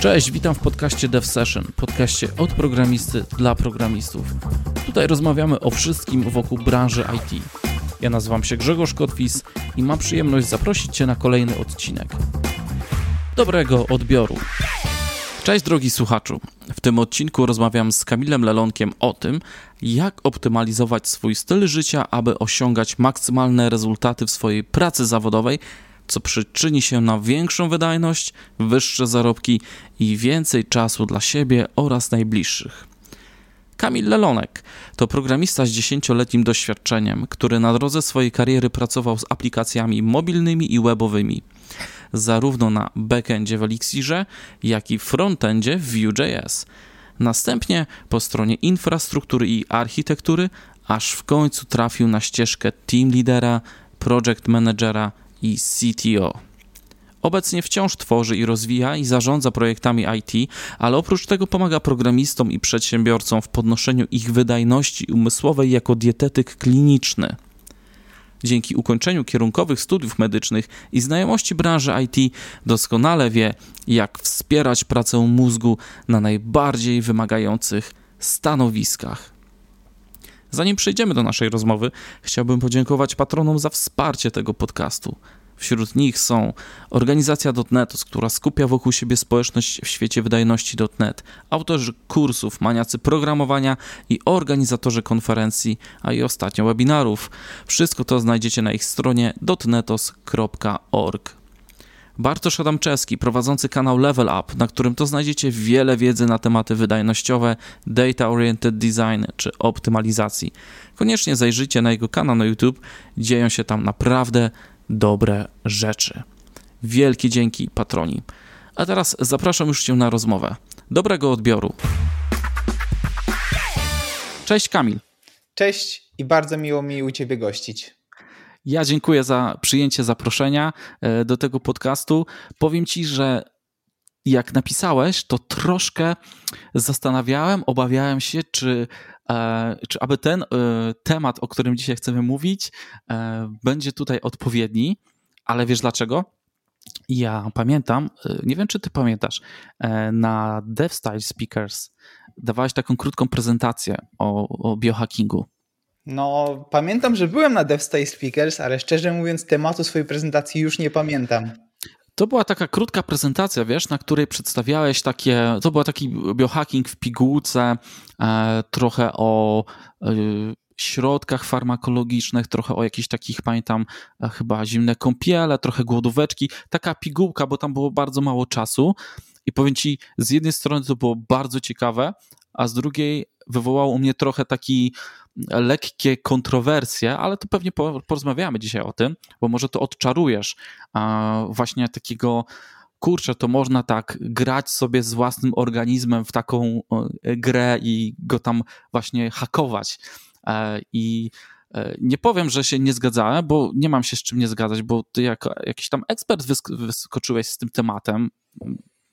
Cześć, witam w podcaście Dev Session, podcaście od programisty dla programistów. Tutaj rozmawiamy o wszystkim wokół branży IT. Ja nazywam się Grzegorz Kotwis i mam przyjemność zaprosić Cię na kolejny odcinek. Dobrego odbioru. Cześć drogi słuchaczu. W tym odcinku rozmawiam z Kamilem Lelonkiem o tym, jak optymalizować swój styl życia, aby osiągać maksymalne rezultaty w swojej pracy zawodowej, co przyczyni się na większą wydajność, wyższe zarobki i więcej czasu dla siebie oraz najbliższych. Kamil Lelonek to programista z 10-letnim doświadczeniem, który na drodze swojej kariery pracował z aplikacjami mobilnymi i webowymi, zarówno na backendzie w Elixirze, jak i frontendzie w Vue.js. Następnie po stronie infrastruktury i architektury, aż w końcu trafił na ścieżkę team leadera, project managera i CTO. Obecnie wciąż tworzy i rozwija i zarządza projektami IT, ale oprócz tego pomaga programistom i przedsiębiorcom w podnoszeniu ich wydajności umysłowej jako dietetyk kliniczny. Dzięki ukończeniu kierunkowych studiów medycznych i znajomości branży IT doskonale wie, jak wspierać pracę mózgu na najbardziej wymagających stanowiskach. Zanim przejdziemy do naszej rozmowy, chciałbym podziękować patronom za wsparcie tego podcastu. Wśród nich są organizacja .NET, która skupia wokół siebie społeczność w świecie wydajności.NET, autorzy kursów, maniacy programowania i organizatorzy konferencji, a i ostatnio webinarów. Wszystko to znajdziecie na ich stronie dotnetos.org. Bartosz Adamczewski, prowadzący kanał Level Up, na którym to znajdziecie wiele wiedzy na tematy wydajnościowe, data-oriented design czy optymalizacji. Koniecznie zajrzyjcie na jego kanał na YouTube, dzieją się tam naprawdę dobre rzeczy. Wielkie dzięki patroni. A teraz zapraszam już Cię na rozmowę. Dobrego odbioru. Cześć Kamil. Cześć i bardzo miło mi u Ciebie gościć. Ja dziękuję za przyjęcie zaproszenia e, do tego podcastu. Powiem Ci, że jak napisałeś, to troszkę zastanawiałem, obawiałem się, czy, czy aby ten e, temat, o którym dzisiaj chcemy mówić, będzie tutaj odpowiedni, ale wiesz dlaczego? Ja pamiętam, nie wiem czy ty pamiętasz, na DevStyle Speakers dawałeś taką krótką prezentację o, o biohackingu. No, pamiętam, że byłem na DevStay Speakers, ale szczerze mówiąc, tematu swojej prezentacji już nie pamiętam. To była taka krótka prezentacja, wiesz, na której przedstawiałeś takie, to był taki biohacking w pigułce, e, trochę o e, środkach farmakologicznych, trochę o jakichś takich, pamiętam, e, chyba zimne kąpiele, trochę głodóweczki, taka pigułka, bo tam było bardzo mało czasu. I powiem ci, z jednej strony to było bardzo ciekawe, a z drugiej wywołało u mnie trochę taki lekkie kontrowersje, ale to pewnie porozmawiamy dzisiaj o tym, bo może to odczarujesz właśnie takiego kurczę, to można tak grać sobie z własnym organizmem w taką grę i go tam właśnie hakować. E, I e, nie powiem, że się nie zgadzałem, bo nie mam się z czym nie zgadzać, bo ty jako jakiś tam ekspert wyskoczyłeś z tym tematem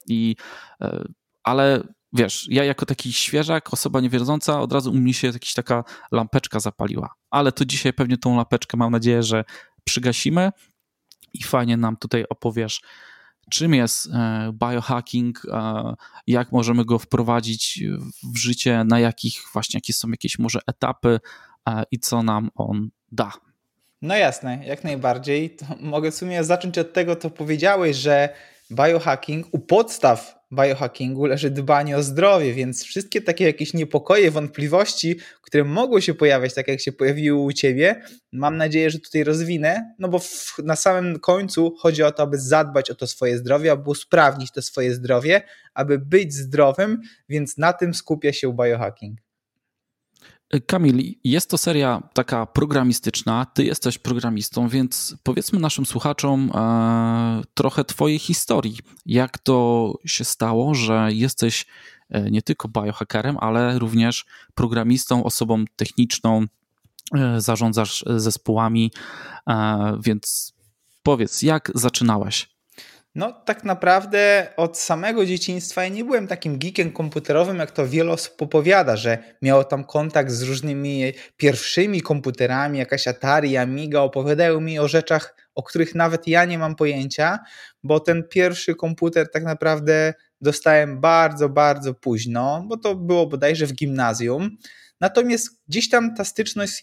i e, ale wiesz, ja jako taki świeżak, osoba niewierząca, od razu u mnie się jakaś taka lampeczka zapaliła. Ale to dzisiaj pewnie tą lampeczkę mam nadzieję, że przygasimy i fajnie nam tutaj opowiesz, czym jest e, biohacking, jak możemy go wprowadzić w życie, na jakich właśnie, jakie są jakieś może etapy i co nam on da. No jasne, jak najbardziej. To mogę w sumie zacząć od tego, co powiedziałeś, że biohacking u podstaw biohackingu leży dbanie o zdrowie, więc wszystkie takie jakieś niepokoje, wątpliwości, które mogły się pojawiać, tak jak się pojawiły u ciebie, mam nadzieję, że tutaj rozwinę, no bo w, na samym końcu chodzi o to, aby zadbać o to swoje zdrowie, aby usprawnić to swoje zdrowie, aby być zdrowym, więc na tym skupia się biohacking. Kamil, jest to seria taka programistyczna, ty jesteś programistą, więc powiedzmy naszym słuchaczom e, trochę twojej historii. Jak to się stało, że jesteś e, nie tylko biohackerem, ale również programistą, osobą techniczną, e, zarządzasz zespołami, więc powiedz, jak zaczynałeś? No, tak naprawdę od samego dzieciństwa ja nie byłem takim geekiem komputerowym, jak to wiele osób opowiada, że miało tam kontakt z różnymi pierwszymi komputerami, jakaś Atari, Amiga, opowiadają mi o rzeczach, o których nawet ja nie mam pojęcia, bo ten pierwszy komputer tak naprawdę dostałem bardzo, bardzo późno, bo to było bodajże w gimnazjum. Natomiast gdzieś tam ta styczność z,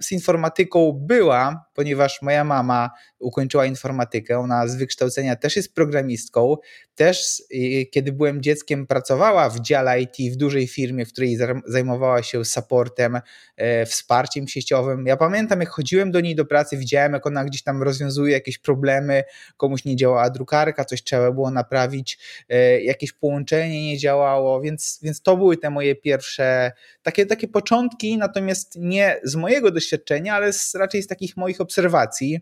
z informatyką była, ponieważ moja mama ukończyła informatykę, ona z wykształcenia też jest programistką, też kiedy byłem dzieckiem pracowała w dziale IT w dużej firmie, w której zajmowała się supportem, e, wsparciem sieciowym. Ja pamiętam, jak chodziłem do niej do pracy, widziałem, jak ona gdzieś tam rozwiązuje jakieś problemy, komuś nie działała drukarka, coś trzeba było naprawić, e, jakieś połączenie nie działało, więc, więc to były te moje pierwsze takie, takie początki, natomiast nie z mojego doświadczenia, ale z, raczej z takich moich obserwacji.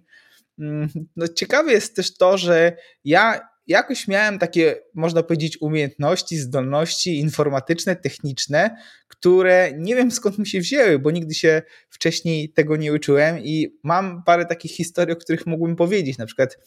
Mm, no, ciekawe jest też to, że ja jakoś miałem takie, można powiedzieć, umiejętności, zdolności informatyczne, techniczne, które nie wiem skąd mi się wzięły, bo nigdy się wcześniej tego nie uczyłem i mam parę takich historii, o których mógłbym powiedzieć. Na przykład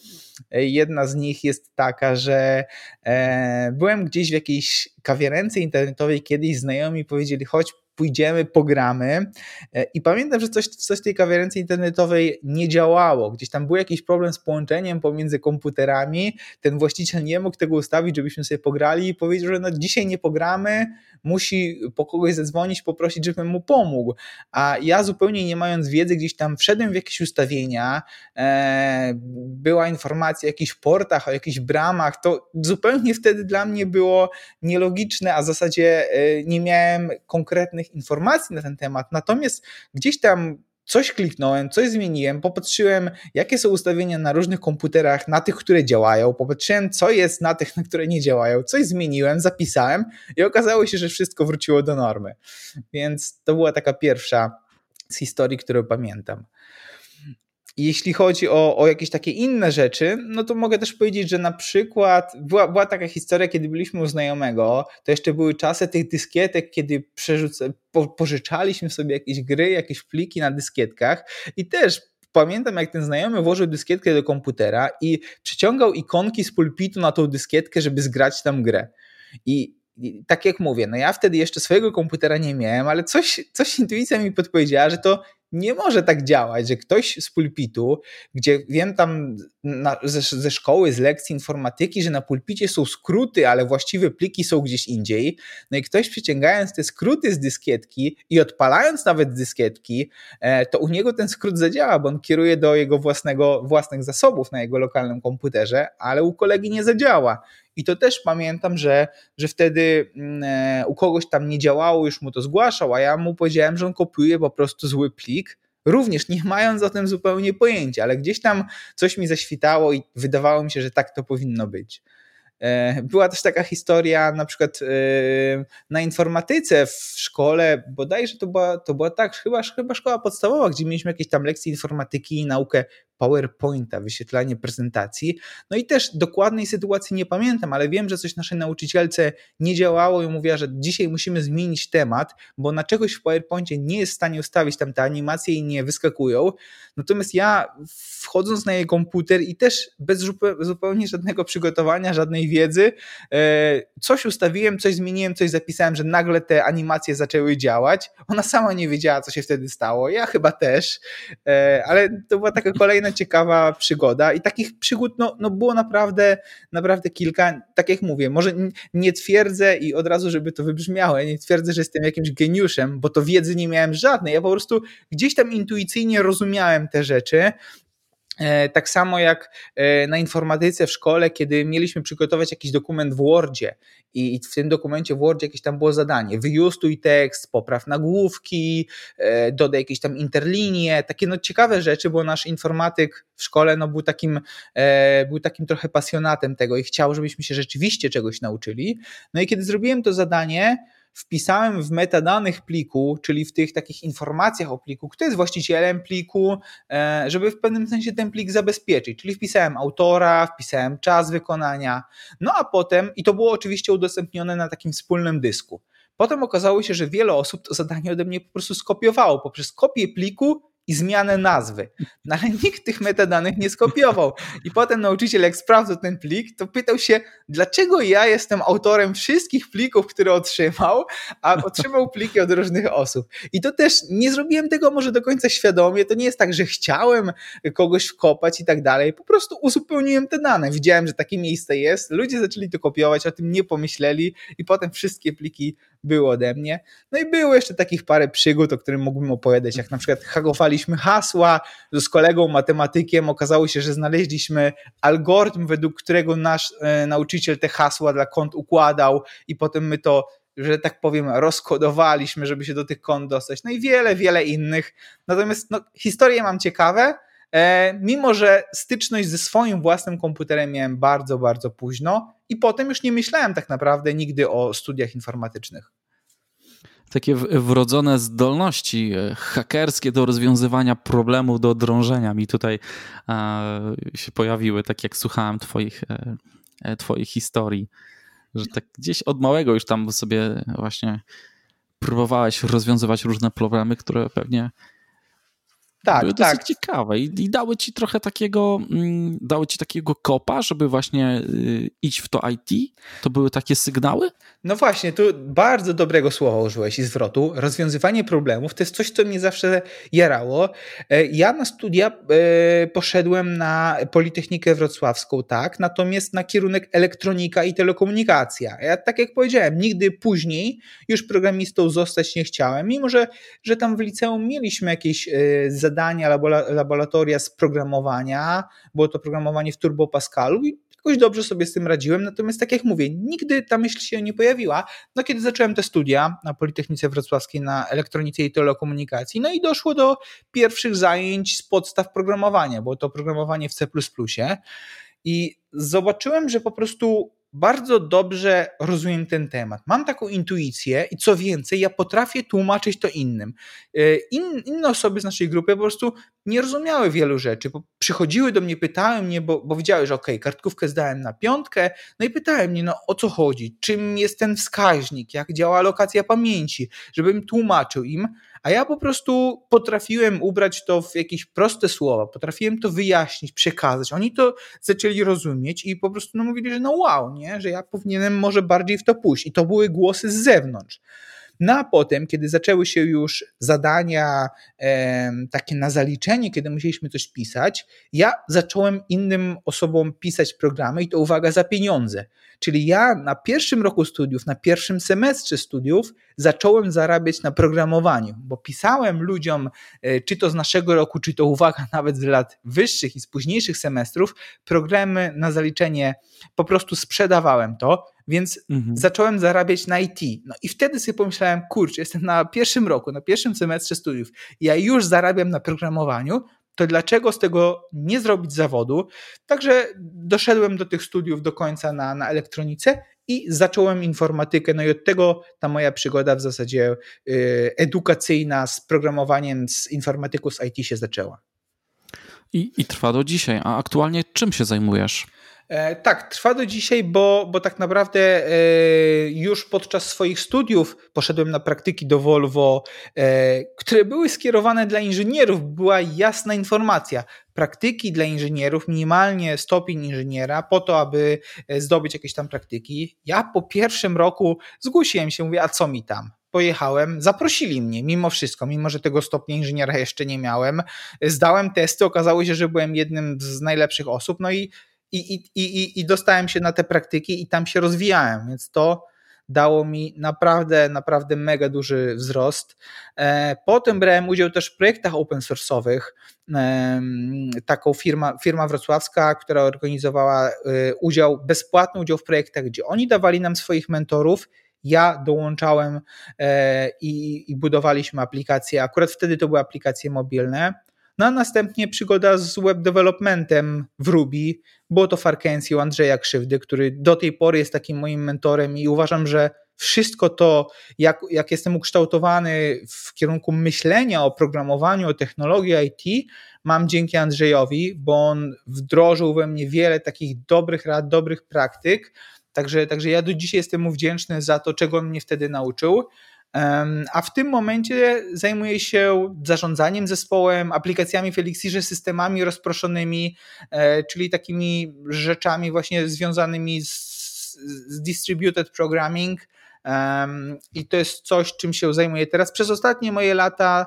e, jedna z nich jest taka, że e, byłem gdzieś w jakiejś kawiarence internetowej kiedyś, znajomi powiedzieli, chodź pójdziemy, pogramy. E, I pamiętam, że coś, coś w tej kawiarence internetowej nie działało. Gdzieś tam był jakiś problem z połączeniem pomiędzy komputerami. Ten właściciel nie mógł tego ustawić, żebyśmy sobie pograli i powiedział, że no dzisiaj nie pogramy, musi po kogoś zadzwonić, poprosić, żebym mu pomógł. A ja zupełnie nie mając wiedzy, gdzieś tam wszedłem w jakieś ustawienia, e, była informacja o jakichś portach, o jakichś bramach, to zupełnie wtedy dla mnie było nielogiczne, a w zasadzie e, nie miałem konkretnych informacji na ten temat. Natomiast gdzieś tam coś kliknąłem, coś zmieniłem, popatrzyłem, jakie są ustawienia na różnych komputerach, na tych, które działają, popatrzyłem, co jest na tych, na które nie działają, coś zmieniłem, zapisałem i okazało się, że wszystko wróciło do normy. Więc to była taka pierwsza z historii, którą pamiętam. Jeśli chodzi o, o jakieś takie inne rzeczy, no to mogę też powiedzieć, że na przykład była, była taka historia, kiedy byliśmy u znajomego, to jeszcze były czasy tych dyskietek, kiedy przerzuca, po, pożyczaliśmy sobie jakieś gry, jakieś pliki na dyskietkach i też pamiętam, jak ten znajomy włożył dyskietkę do komputera i przyciągał ikonki z pulpitu na tą dyskietkę, żeby zgrać tam grę. I i tak jak mówię, no ja wtedy jeszcze swojego komputera nie miałem, ale coś, coś intuicja mi podpowiedziała, że to nie może tak działać, że ktoś z pulpitu, gdzie wiem tam na, ze, ze, szkoły, z lekcji informatyki, że na pulpicie są skróty, ale właściwe pliki są gdzieś indziej, no i ktoś przyciągając te skróty z dyskietki i odpalając nawet dyskietki, e, to u niego ten skrót zadziała, bo on kieruje do jego własnego, własnych zasobów na jego lokalnym komputerze, ale u kolegi nie zadziała. I to też pamiętam, że, że wtedy mm, e, u kogoś tam nie działało, już mu to zgłaszał, a ja mu powiedziałem, że on kopiuje po prostu zły plik, również nie mając o tym zupełnie pojęcia, ale gdzieś tam coś mi zaświtało i wydawało mi się, że tak to powinno być. E, była też taka historia, na przykład e, na informatyce w szkole, bodajże to była, to była tak, chyba, chyba szkoła podstawowa, gdzie mieliśmy jakieś tam lekcje informatyki i naukę PowerPointa, wyświetlanie prezentacji. No i też dokładnej sytuacji nie pamiętam, ale wiem, że coś naszej nauczycielce nie działało i mówiła, że dzisiaj musimy zmienić temat, bo na czegoś w PowerPoincie nie jest w stanie ustawić tam te animacje i nie wyskakują. Natomiast ja wchodząc na jej komputer i też bez zupełnie żadnego przygotowania, żadnej wiedzy, e, coś ustawiłem, coś zmieniłem, coś zapisałem, że nagle te animacje zaczęły działać. Ona sama nie wiedziała, co się wtedy stało. Ja chyba też, e, ale to była taka kolejna ciekawa przygoda i takich przygód no, no było naprawdę, naprawdę kilka. Tak jak mówię, może nie twierdzę i od razu, żeby to wybrzmiało, nie twierdzę, że jestem jakimś geniuszem, bo to wiedzy nie miałem żadnej. Ja po prostu gdzieś tam intuicyjnie rozumiałem te rzeczy tak samo jak e, na informatyce w szkole, kiedy mieliśmy przygotować jakiś dokument w Wordzie i w tym dokumencie w Wordzie jakieś tam było zadanie, wyjustuj tekst, popraw nagłówki, e, dodaj jakieś tam interlinie, takie no ciekawe rzeczy, bo nasz informatyk w szkole no był takim, był takim trochę pasjonatem tego i chciał, żebyśmy się rzeczywiście czegoś nauczyli. No i kiedy zrobiłem to zadanie, wpisałem w metadanych pliku, czyli w tych takich informacjach o pliku, kto jest właścicielem pliku, e, żeby w pewnym sensie ten plik zabezpieczyć. Czyli wpisałem autora, wpisałem czas wykonania, no a potem, i to było oczywiście udostępnione na takim wspólnym dysku. Potem okazało się, że wiele osób to zadanie ode mnie po prostu skopiowało poprzez kopię pliku i zmianę nazwy. No ale nikt tych metadanych nie skopiował. I potem nauczyciel, jak sprawdzał ten plik, to pytał się, dlaczego ja jestem autorem wszystkich plików, które otrzymał, a otrzymał pliki od różnych osób. I to też nie zrobiłem tego może do końca świadomie. To nie jest tak, że chciałem kogoś wkopać i tak dalej. Po prostu uzupełniłem te dane. Widziałem, że takie miejsce jest, ludzie zaczęli to kopiować, o tym nie pomyśleli i potem wszystkie pliki były ode mnie. No i było jeszcze takich parę przygód, o których mógłbym opowiadać, jak na przykład hakowaliśmy hasła z kolegą matematykiem, okazało się, że znaleźliśmy algorytm, według którego nasz e, nauczyciel te hasła dla kont układał i potem my to że tak powiem, rozkodowaliśmy, żeby się do tych kont dostać. No i wiele, wiele innych. Natomiast no, historie mam ciekawe, mimo że styczność ze swoim własnym komputerem miałem bardzo, bardzo późno i potem już nie myślałem tak naprawdę nigdy o studiach informatycznych. Takie wrodzone zdolności e, hakerskie do rozwiązywania problemów, do drążenia mi tutaj się pojawiły, tak jak słuchałem twoich, e, e, twoich historii, że tak gdzieś od małego już tam sobie właśnie próbowałeś rozwiązywać różne problemy, które pewnie tak, były tak. dosyć ciekawe i, i, dały ci trochę takiego, mm, dały ci takiego kopa, żeby właśnie y, iść w to IT? To były takie sygnały? No właśnie, tu bardzo dobrego słowa użyłeś i zwrotu. Rozwiązywanie problemów to jest coś, co mnie zawsze jarało. E, ja na studia e, poszedłem na Politechnikę Wrocławską, tak, natomiast na kierunek elektronika i telekomunikacja. Ja tak jak powiedziałem, nigdy później już programistą zostać nie chciałem, mimo że, że tam w liceum mieliśmy jakieś zadania e, zadania, laboratoria z programowania. Było to programowanie w Turbo Pascalu i jakoś dobrze sobie z tym radziłem. Natomiast tak jak mówię, nigdy ta myśl się nie pojawiła. No kiedy zacząłem te studia na Politechnice Wrocławskiej na elektronice i telekomunikacji, no i doszło do pierwszych zajęć z podstaw programowania, było to programowanie w C++. I zobaczyłem, że po prostu bardzo dobrze rozumiem ten temat. Mam taką intuicję i co więcej, ja potrafię tłumaczyć to innym. E, in, inne osoby z naszej grupy po prostu nie rozumiały wielu rzeczy. Przychodziły do mnie, pytały mnie, bo, bo widziały, że ok, kartkówkę zdałem na piątkę, no i pytały mnie, no o co chodzi, czym jest ten wskaźnik, jak działa alokacja pamięci, żebym tłumaczył im, a ja po prostu potrafiłem ubrać to w jakieś proste słowa, potrafiłem to wyjaśnić, przekazać. Oni to zaczęli rozumieć i po prostu no, mówili, że no wow, nie? że ja powinienem może bardziej w to pójść. I to były głosy z zewnątrz. No a potem, kiedy zaczęły się już zadania e, takie na zaliczenie, kiedy musieliśmy coś pisać, ja zacząłem innym osobom pisać programy i to uwaga za pieniądze. Czyli ja na pierwszym roku studiów, na pierwszym semestrze studiów zacząłem zarabiać na programowaniu, bo pisałem ludziom, e, czy to z naszego roku, czy to uwaga, nawet z lat wyższych i z późniejszych semestrów, programy na zaliczenie, po prostu sprzedawałem to, więc mhm. zacząłem zarabiać na IT. No i wtedy sobie pomyślałem, kurczę, jestem na pierwszym roku, na pierwszym semestrze studiów, ja już zarabiam na programowaniu, to dlaczego z tego nie zrobić zawodu? Także doszedłem do tych studiów do końca na, na elektronice i zacząłem informatykę. No i od tego ta moja przygoda w zasadzie y, edukacyjna z programowaniem, z informatyką, z IT się zaczęła. I, I trwa do dzisiaj. A aktualnie czym się zajmujesz? E, tak, trwa do dzisiaj, bo, bo tak naprawdę e, już podczas swoich studiów poszedłem na praktyki do Volvo, e, które były skierowane dla inżynierów. Była jasna informacja. Praktyki dla inżynierów, minimalnie stopień inżyniera, po to, aby zdobyć jakieś tam praktyki. Ja po pierwszym roku zgłosiłem się, mówię, a co mi tam? pojechałem, zaprosili mnie mimo wszystko, mimo że tego stopnia inżyniera jeszcze nie miałem. Zdałem testy, okazało się, że byłem jednym z najlepszych osób, no i i, i, i, i dostałem się na te praktyki i tam się rozwijałem, więc to dało mi naprawdę, naprawdę mega duży wzrost. E, potem brałem udział też w projektach open source'owych. Taką firma, firma wrocławska, która organizowała e, udział, bezpłatny udział w projektach, gdzie oni dawali nam swoich mentorów ja dołączałem e, i, i, budowaliśmy aplikacje. Akurat wtedy to były aplikacje mobilne. No a następnie przygoda z web developmentem w Ruby. Było to Farkensi u Andrzeja Krzywdy, który do tej pory jest takim moim mentorem i uważam, że wszystko to, jak, jak jestem ukształtowany w kierunku myślenia o programowaniu, o technologii IT, mam dzięki Andrzejowi, bo on wdrożył we mnie wiele takich dobrych rad, dobrych praktyk. Także, także ja do dzisiaj jestem mu wdzięczny za to, czego on mnie wtedy nauczył. A w tym momencie zajmuję się zarządzaniem zespołem, aplikacjami w systemami rozproszonymi, e, czyli takimi rzeczami właśnie związanymi z, z distributed programming. I to jest coś, czym się zajmuję teraz. Przez ostatnie moje lata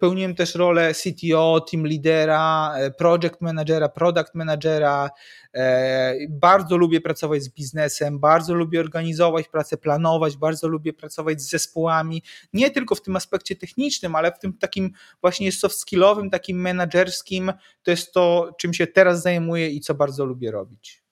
pełniłem też rolę CTO, team leadera, e, project managera, product managera. E, bardzo lubię pracować z biznesem, bardzo lubię organizować pracę, planować, bardzo lubię pracować z zespołami, nie tylko w tym aspekcie technicznym, ale w tym takim właśnie soft skillowym, takim menedżerskim. To jest to, czym się teraz zajmuję i co bardzo lubię robić.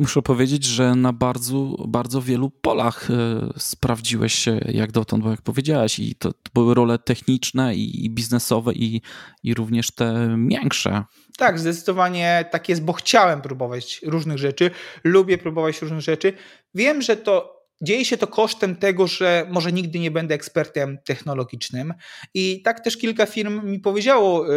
Muszę powiedzieć, że na bardzo, bardzo wielu polach e, sprawdziłeś się jak dotąd, bo jak powiedziałeś, i to, to były role techniczne i biznesowe, i, i również te większe. Tak, zdecydowanie tak jest, bo chciałem próbować różnych rzeczy, lubię próbować różnych rzeczy. Wiem, że to dzieje się to kosztem tego, że może nigdy nie będę ekspertem technologicznym. I tak też kilka firm mi powiedziało, e,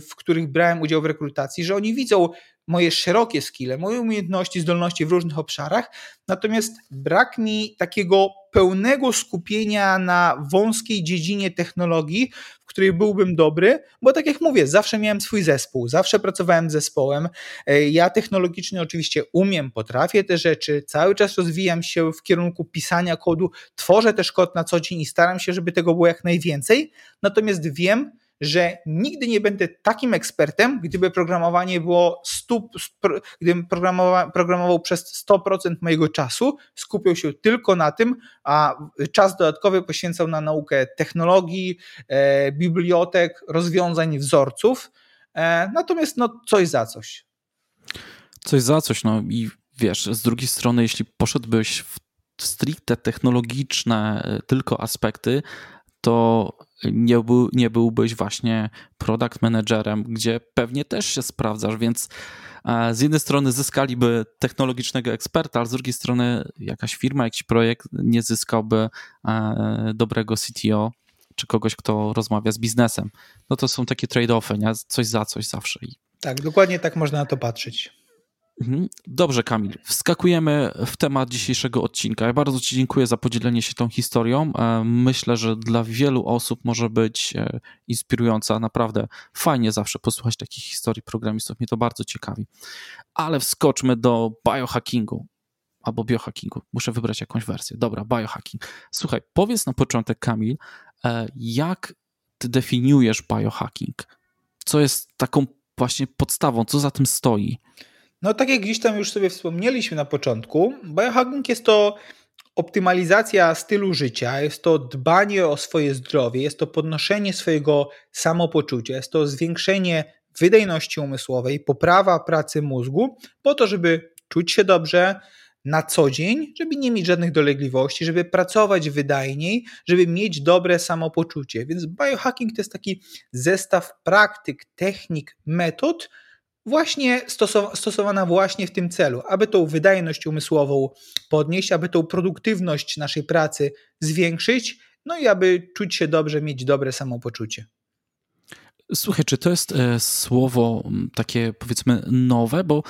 w których brałem udział w rekrutacji, że oni widzą moje szerokie skille, moje umiejętności, zdolności w różnych obszarach, natomiast brak mi takiego pełnego skupienia na wąskiej dziedzinie technologii, w której byłbym dobry, bo tak jak mówię, zawsze miałem swój zespół, zawsze pracowałem z zespołem. E, ja technologicznie oczywiście umiem, potrafię te rzeczy, cały czas rozwijam się w kierunku pisania kodu, tworzę też kod na co dzień i staram się, żeby tego było jak najwięcej, natomiast wiem, że nigdy nie będę takim ekspertem, gdyby programowanie było gdybym programował, programował przez 100% mojego czasu, skupiał się tylko na tym, a czas dodatkowy poświęcał na naukę technologii, e, bibliotek, rozwiązań, wzorców. E, natomiast no, coś za coś. Coś za coś, no i wiesz, z drugiej strony, jeśli poszedłbyś w stricte technologiczne e, tylko aspekty, to nie, był, nie byłbyś właśnie product managerem, gdzie pewnie też się sprawdzasz, więc e, z jednej strony zyskaliby technologicznego eksperta, ale z drugiej strony jakaś firma, jakiś projekt nie zyskałby e, dobrego CTO czy kogoś, kto rozmawia z biznesem. No to są takie trade-offy, nie? coś za coś zawsze. Tak, dokładnie tak można na to patrzeć. Mhm. Dobrze, Kamil. Wskakujemy w temat dzisiejszego odcinka. Ja bardzo Ci dziękuję za podzielenie się tą historią. E, myślę, że dla wielu osób może być e, inspirująca. Naprawdę fajnie zawsze posłuchać takich historii programistów. Mnie to bardzo ciekawi. Ale wskoczmy do biohackingu albo biohackingu. Muszę wybrać jakąś wersję. Dobra, biohacking. Słuchaj, powiedz na początek, Kamil, e, jak Ty definiujesz biohacking? Co jest taką właśnie podstawą? Co za tym stoi? No tak jak gdzieś tam już sobie wspomnieliśmy na początku, biohacking jest to optymalizacja stylu życia, jest to dbanie o swoje zdrowie, jest to podnoszenie swojego samopoczucia, jest to zwiększenie wydajności umysłowej, poprawa pracy mózgu, po to, żeby czuć się dobrze na co dzień, żeby nie mieć żadnych dolegliwości, żeby pracować wydajniej, żeby mieć dobre samopoczucie. Więc biohacking to jest taki zestaw praktyk, technik, metod, właśnie stosowana właśnie w tym celu, aby tą wydajność umysłową podnieść, aby tą produktywność naszej pracy zwiększyć, no i aby czuć się dobrze, mieć dobre samopoczucie. Słuchaj, czy to jest e, słowo takie powiedzmy nowe, bo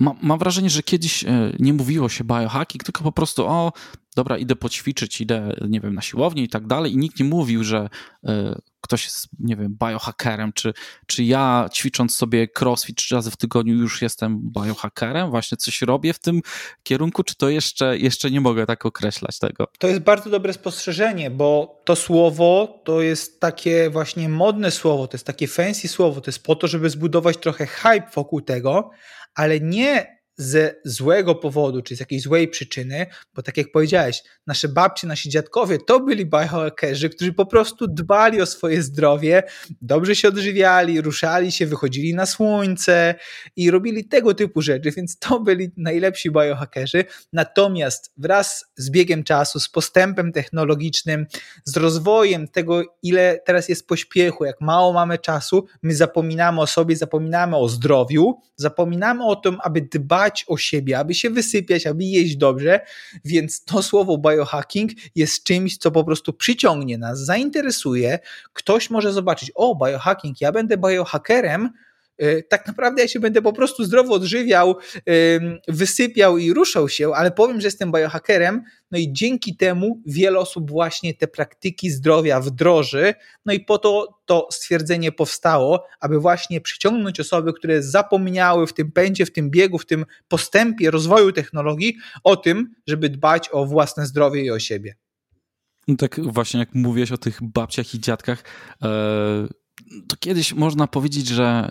mam wrażenie, że kiedyś e, nie mówiło się biohacking, tylko po prostu o, dobra, idę poćwiczyć, idę, nie wiem, na siłownię i tak dalej i nikt nie mówił, że e, ktoś jest, nie wiem, biohackerem, czy, czy ja ćwicząc sobie crossfit trzy razy w tygodniu już jestem biohackerem, właśnie coś robię w tym kierunku, czy to jeszcze, jeszcze nie mogę tak określać tego? To jest bardzo dobre spostrzeżenie, bo to słowo to jest takie właśnie modne słowo, to jest takie fancy słowo, to jest po to, żeby zbudować trochę hype wokół tego, ale nie ze złego powodu, czy z jakiejś złej przyczyny, bo tak jak powiedziałeś, nasze babcie, nasi dziadkowie to byli biohackerzy, którzy po prostu dbali o swoje zdrowie, dobrze się odżywiali, ruszali się, wychodzili na słońce i robili tego typu rzeczy, więc to byli najlepsi biohackerzy. Natomiast wraz z biegiem czasu, z postępem technologicznym, z rozwojem tego, ile teraz jest pośpiechu, jak mało mamy czasu, my zapominamy o sobie, zapominamy o zdrowiu, zapominamy o tym, aby dbać dbać o siebie, aby się wysypiać, aby jeść dobrze, więc to słowo biohacking jest czymś, co po prostu przyciągnie nas, zainteresuje. Ktoś może zobaczyć, o, biohacking, ja będę biohackerem, tak naprawdę ja się będę po prostu zdrowo odżywiał, wysypiał i ruszał się, ale powiem, że jestem biohackerem, no i dzięki temu wiele osób właśnie te praktyki zdrowia wdroży, no i po to to stwierdzenie powstało, aby właśnie przyciągnąć osoby, które zapomniały w tym pędzie, w tym biegu, w tym postępie rozwoju technologii o tym, żeby dbać o własne zdrowie i o siebie. No tak właśnie jak mówiłeś o tych babciach i dziadkach, e, to kiedyś można powiedzieć, że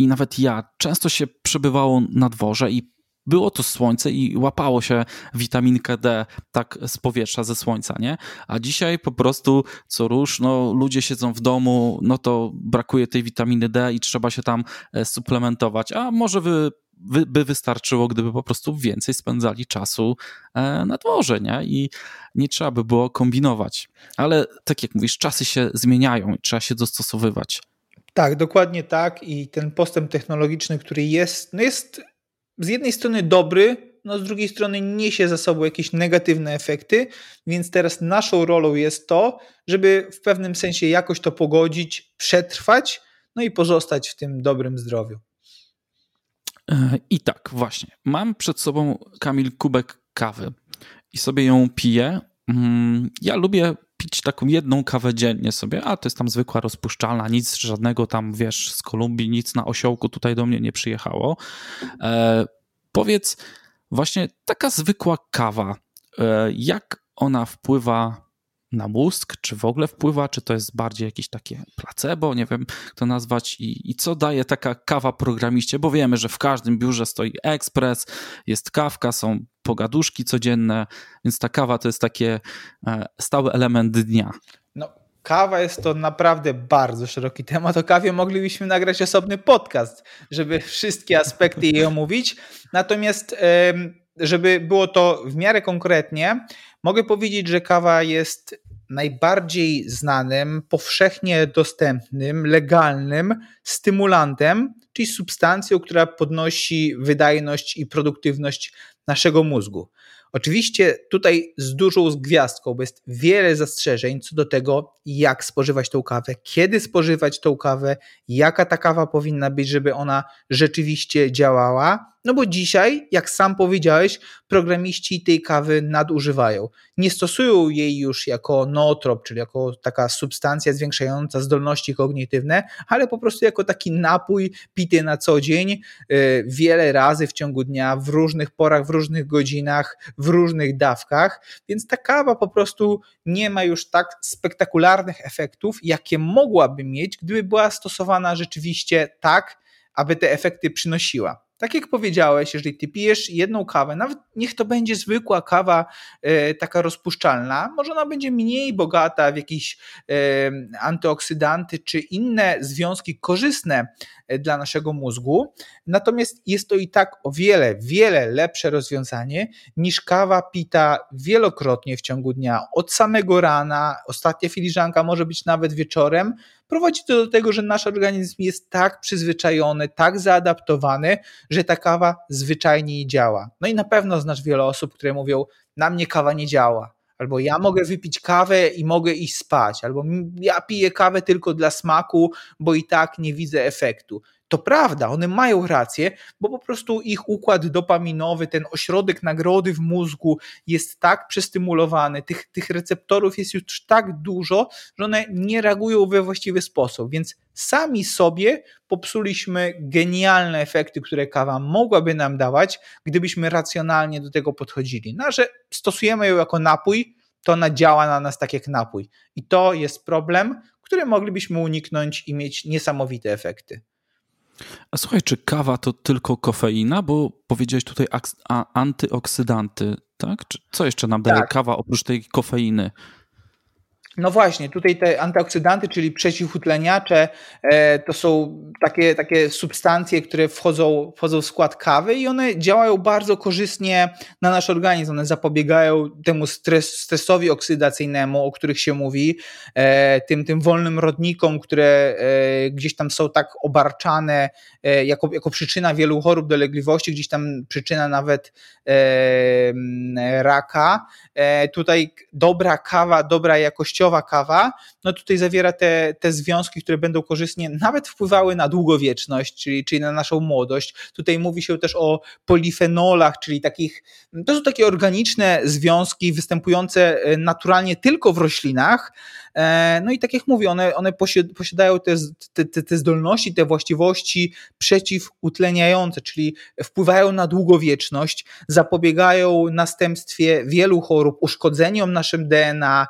i nawet ja często się przebywało na dworze i było to słońce i łapało się witaminkę D tak z powietrza, ze słońca, nie? A dzisiaj po prostu co rusz, no ludzie siedzą w domu, no to brakuje tej witaminy D i trzeba się tam e, suplementować. A może wy by wystarczyło, gdyby po prostu więcej spędzali czasu e, na dworze, nie? I nie trzeba by było kombinować. Ale tak jak mówisz, czasy się zmieniają i trzeba się dostosowywać. Tak, dokładnie tak. I ten postęp technologiczny, który jest, no jest z jednej strony dobry, no z drugiej strony niesie za sobą jakieś negatywne efekty, więc teraz naszą rolą jest to, żeby w pewnym sensie jakoś to pogodzić, przetrwać, no i pozostać w tym dobrym zdrowiu. E, I tak, właśnie. Mam przed sobą, Kamil, kubek kawy i sobie ją piję. Mm, ja lubię pić taką jedną kawę dziennie sobie, a to jest tam zwykła rozpuszczalna, nic żadnego tam, wiesz, z Kolumbii, nic na osiołku tutaj do mnie nie przyjechało. E, powiedz, właśnie taka zwykła kawa, e, jak ona wpływa na mózg, czy w ogóle wpływa, czy to jest bardziej jakieś takie placebo, nie wiem, to nazwać i, i co daje taka kawa programiście, bo wiemy, że w każdym biurze stoi ekspres, jest kawka, są pogaduszki codzienne, więc ta kawa to jest takie e, stały element dnia. No, kawa jest to naprawdę bardzo szeroki temat. O kawie moglibyśmy nagrać osobny podcast, żeby wszystkie aspekty jej omówić. Natomiast, żeby było to w miarę konkretnie, mogę powiedzieć, że kawa jest najbardziej znanym, powszechnie dostępnym, legalnym stymulantem, czyli substancją, która podnosi wydajność i produktywność naszego mózgu. Oczywiście tutaj z dużą gwiazdką, bo jest wiele zastrzeżeń co do tego, jak spożywać tą kawę, kiedy spożywać tą kawę, jaka ta kawa powinna być, żeby ona rzeczywiście działała. No bo dzisiaj, jak sam powiedziałeś, programiści tej kawy nadużywają. Nie stosują jej już jako nootrop, czyli jako taka substancja zwiększająca zdolności kognitywne, ale po prostu jako taki napój pity na co dzień, y, wiele razy w ciągu dnia, w różnych porach, w różnych godzinach, w różnych dawkach, więc ta kawa po prostu nie ma już tak spektakularnych efektów, jakie mogłaby mieć, gdyby była stosowana rzeczywiście tak, aby te efekty przynosiła. Tak jak powiedziałeś, jeżeli ty pijesz jedną kawę, nawet niech to będzie zwykła kawa e, taka rozpuszczalna, może ona będzie mniej bogata w jakieś e, antyoksydanty czy inne związki korzystne e, dla naszego mózgu, natomiast jest to i tak o wiele, wiele lepsze rozwiązanie niż kawa pita wielokrotnie w ciągu dnia, od samego rana, ostatnia filiżanka może być nawet wieczorem, prowadzi to do tego, że nasz organizm jest tak przyzwyczajony, tak zaadaptowany, że ta kawa zwyczajnie działa. No i na pewno znasz wiele osób, które mówią, na mnie kawa nie działa. Albo ja mogę wypić kawę i mogę iść spać, albo ja piję kawę tylko dla smaku, bo i tak nie widzę efektu. To prawda, one mają rację, bo po prostu ich układ dopaminowy, ten ośrodek nagrody w mózgu jest tak przestymulowany, tych, tych receptorów jest już tak dużo, że one nie reagują we właściwy sposób. Więc sami sobie popsuliśmy genialne efekty, które kawa mogłaby nam dawać, gdybyśmy racjonalnie do tego podchodzili. No, że stosujemy ją jako napój, to ona działa na nas tak jak napój. I to jest problem, który moglibyśmy uniknąć i mieć niesamowite efekty. A słuchaj, czy kawa to tylko kofeina? Bo powiedziałeś tutaj antyoksydanty, tak? Czy co jeszcze nam daje tak. kawa oprócz tej kofeiny? No właśnie, tutaj te antyoksydanty, czyli przeciwutleniacze, e, to są takie, takie substancje, które wchodzą, wchodzą w skład kawy i one działają bardzo korzystnie na nasz organizm. One zapobiegają temu stres, stresowi oksydacyjnemu, o których się mówi, e, tym, tym wolnym rodnikom, które e, gdzieś tam są tak obarczane jako, jako przyczyna wielu chorób, dolegliwości, gdzieś tam przyczyna nawet raka. Tutaj dobra kawa, dobra jakość wartościowa kawa, no tutaj zawiera te, te związki, które będą korzystnie nawet wpływały na długowieczność, czyli, czyli na naszą młodość. Tutaj mówi się też o polifenolach, czyli takich, to są takie organiczne związki występujące e, naturalnie tylko w roślinach. E, no i tak jak mówię, one, one posiadają te, te, te zdolności, te właściwości przeciwutleniające, czyli wpływają na długowieczność, zapobiegają następstwie wielu chorób, uszkodzeniom naszym DNA,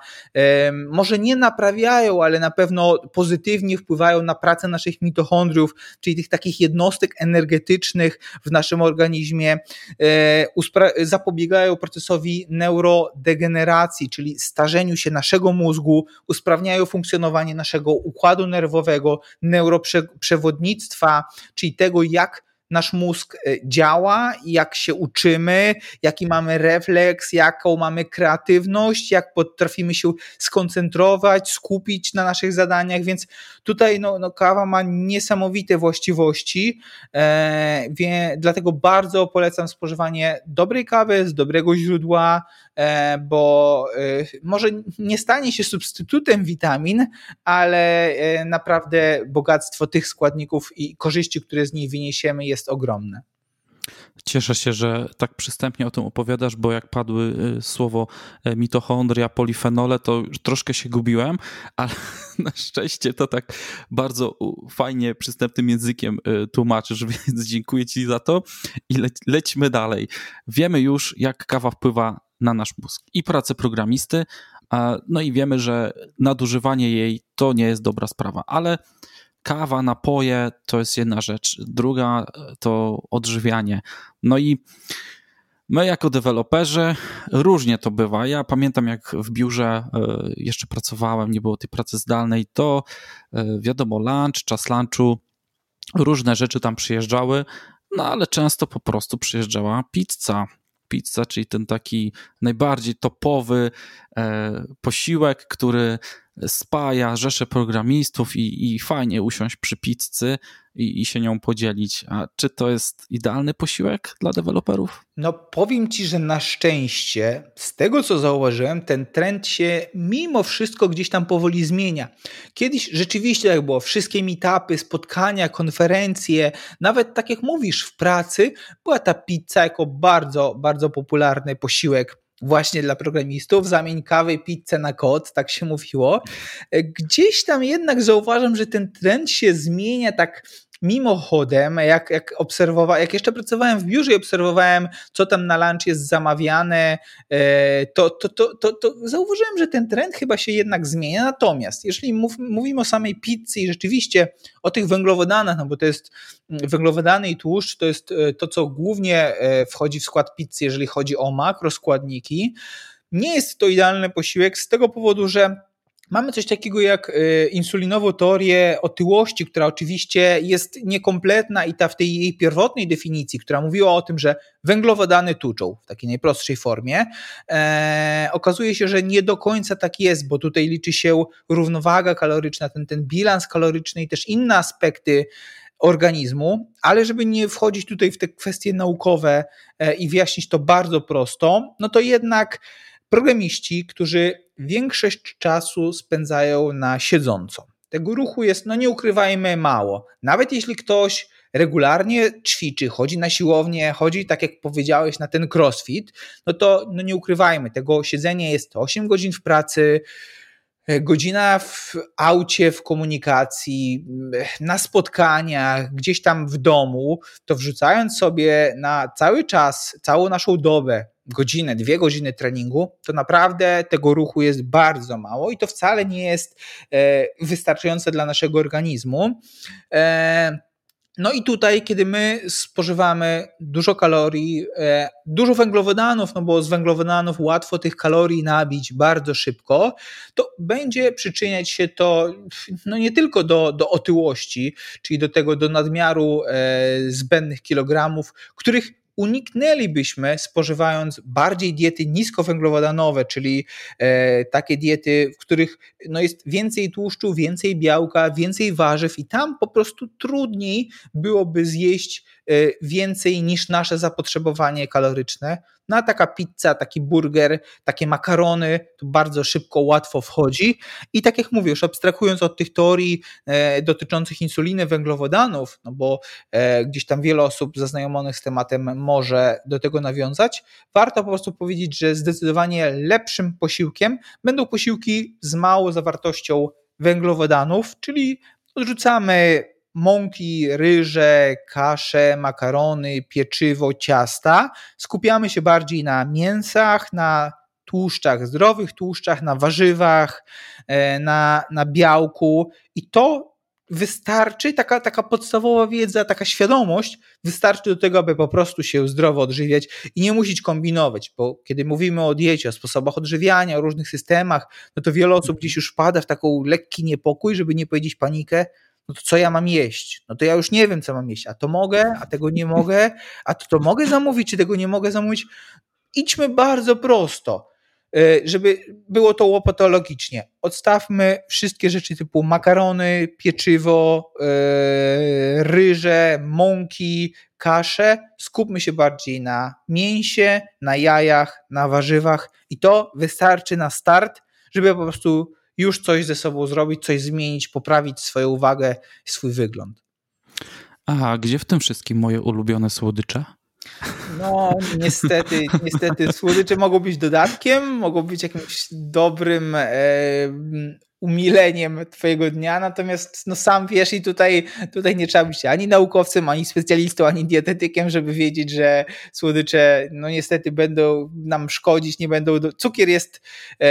może nie naprawiają, ale na pewno pozytywnie wpływają na pracę naszych mitochondriów, czyli tych takich jednostek energetycznych w naszym organizmie, e, zapobiegają procesowi neurodegeneracji, czyli starzeniu się naszego mózgu, usprawniają funkcjonowanie naszego układu nerwowego, neuroprzewodnictwa, czyli tego, jak nasz mózg e, działa, jak się uczymy, jaki mamy refleks, jaką mamy kreatywność, jak potrafimy się skoncentrować, skupić na naszych zadaniach, więc tutaj no, no kawa ma niesamowite właściwości, e, wie, dlatego bardzo polecam spożywanie dobrej kawy z dobrego źródła, bo e, może nie stanie się substytutem witamin, ale e, naprawdę bogactwo tych składników i korzyści, które z nich wyniesiemy jest ogromne. Cieszę się, że tak przystępnie o tym opowiadasz, bo jak padły słowo e, mitochondria, polifenole, to troszkę się gubiłem, ale na szczęście to tak bardzo fajnie, przystępnym językiem tłumaczysz, więc dziękuję Ci za to i le lećmy dalej. Wiemy już, jak kawa wpływa na nasz mózg i pracę programisty, no i wiemy, że nadużywanie jej to nie jest dobra sprawa, ale kawa, napoje to jest jedna rzecz. Druga to odżywianie. No i my jako deweloperzy różnie to bywa. Ja pamiętam, jak w biurze e, jeszcze pracowałem, nie było tej pracy zdalnej, to e, wiadomo, lunch, czas lunchu, różne rzeczy tam przyjeżdżały, no ale często po prostu przyjeżdżała pizza. Pizza, czyli ten taki najbardziej topowy e, posiłek, który spaja rzesze programistów i, i fajnie usiąść przy pizzy i, i, się nią podzielić. A czy to jest idealny posiłek dla deweloperów? No powiem Ci, że na szczęście z tego co zauważyłem, ten trend się mimo wszystko gdzieś tam powoli zmienia. Kiedyś rzeczywiście jak było, wszystkie meetupy, spotkania, konferencje, nawet tak jak mówisz w pracy, była ta pizza jako bardzo, bardzo popularny posiłek właśnie dla programistów, zamień kawy, pizzę na kod, tak się mówiło. Gdzieś tam jednak zauważam, że ten trend się zmienia tak mimochodem, jak, jak obserwowałem, jak jeszcze pracowałem w biurze i obserwowałem, co tam na lunch jest zamawiane, to, to, to, to, to zauważyłem, że ten trend chyba się jednak zmienia. Natomiast jeżeli mów, mówimy o samej pizzy i rzeczywiście o tych węglowodanach, no bo to jest węglowodany i tłuszcz, to jest to, co głównie wchodzi w skład pizzy, jeżeli chodzi o makroskładniki. Nie jest to idealny posiłek z tego powodu, że Mamy coś takiego jak y, insulinową teorię otyłości, która oczywiście jest niekompletna i ta w tej jej pierwotnej definicji, która mówiła o tym, że węglowodany tuczą w takiej najprostszej formie, e, okazuje się, że nie do końca tak jest, bo tutaj liczy się równowaga kaloryczna, ten, ten bilans kaloryczny i też inne aspekty organizmu, ale żeby nie wchodzić tutaj w te kwestie naukowe e, i wyjaśnić to bardzo prosto, no to jednak programiści, którzy większość czasu spędzają na siedząco. Tego ruchu jest, no nie ukrywajmy, mało. Nawet jeśli ktoś regularnie ćwiczy, chodzi na siłownię, chodzi, tak jak powiedziałeś, na ten crossfit, no to no nie ukrywajmy, tego siedzenia jest 8 godzin w pracy, e, godzina w aucie, w komunikacji, na spotkaniach, gdzieś tam w domu, to wrzucając sobie na cały czas, całą naszą dobę godzinę, dwie godziny treningu, to naprawdę tego ruchu jest bardzo mało i to wcale nie jest e, wystarczające dla naszego organizmu. E, no i tutaj, kiedy my spożywamy dużo kalorii, e, dużo węglowodanów, no bo z węglowodanów łatwo tych kalorii nabić bardzo szybko, to będzie przyczyniać się to no nie tylko do, do otyłości, czyli do tego, do nadmiaru zbędnych kilogramów, których uniknęlibyśmy spożywając bardziej diety niskowęglowodanowe, czyli e, takie diety, w których no, jest więcej tłuszczu, więcej białka, więcej warzyw i tam po prostu trudniej byłoby zjeść więcej niż nasze zapotrzebowanie kaloryczne. No a taka pizza, taki burger, takie makarony, to bardzo szybko, łatwo wchodzi. I tak jak mówię, już abstrahując od tych teorii e, dotyczących insuliny, węglowodanów, no bo e, gdzieś tam wiele osób zaznajomionych z tematem może do tego nawiązać, warto po prostu powiedzieć, że zdecydowanie lepszym posiłkiem będą posiłki z małą zawartością węglowodanów, czyli odrzucamy mąki, ryże, kasze, makarony, pieczywo, ciasta. Skupiamy się bardziej na mięsach, na tłuszczach, zdrowych tłuszczach, na warzywach, e, na, na białku i to wystarczy, taka, taka podstawowa wiedza, taka świadomość wystarczy do tego, aby po prostu się zdrowo odżywiać i nie musieć kombinować, bo kiedy mówimy o diecie, o sposobach odżywiania, o różnych systemach, no to wiele osób gdzieś już wpada w taką lekki niepokój, żeby nie powiedzieć panikę, no to co ja mam jeść? No to ja już nie wiem, co mam jeść. A to mogę, a tego nie mogę, a to, to mogę zamówić, czy tego nie mogę zamówić? Idźmy bardzo prosto, e, żeby było to łopatologicznie. Odstawmy wszystkie rzeczy typu makarony, pieczywo, yy, ryże, mąki, kasze. Skupmy się bardziej na mięsie, na jajach, na warzywach i to wystarczy na start, żeby po prostu już coś ze sobą zrobić, coś zmienić, poprawić swoją uwagę swój wygląd. A gdzie w tym wszystkim moje ulubione słodycze? No, niestety, niestety. Słodycze mogą być dodatkiem, mogą być jakimś dobrym e, umileniem twojego dnia, natomiast no sam wiesz i tutaj, tutaj nie trzeba być ani naukowcem, ani specjalistą, ani dietetykiem, żeby wiedzieć, że słodycze no niestety będą nam szkodzić, nie będą... Do... Cukier jest e,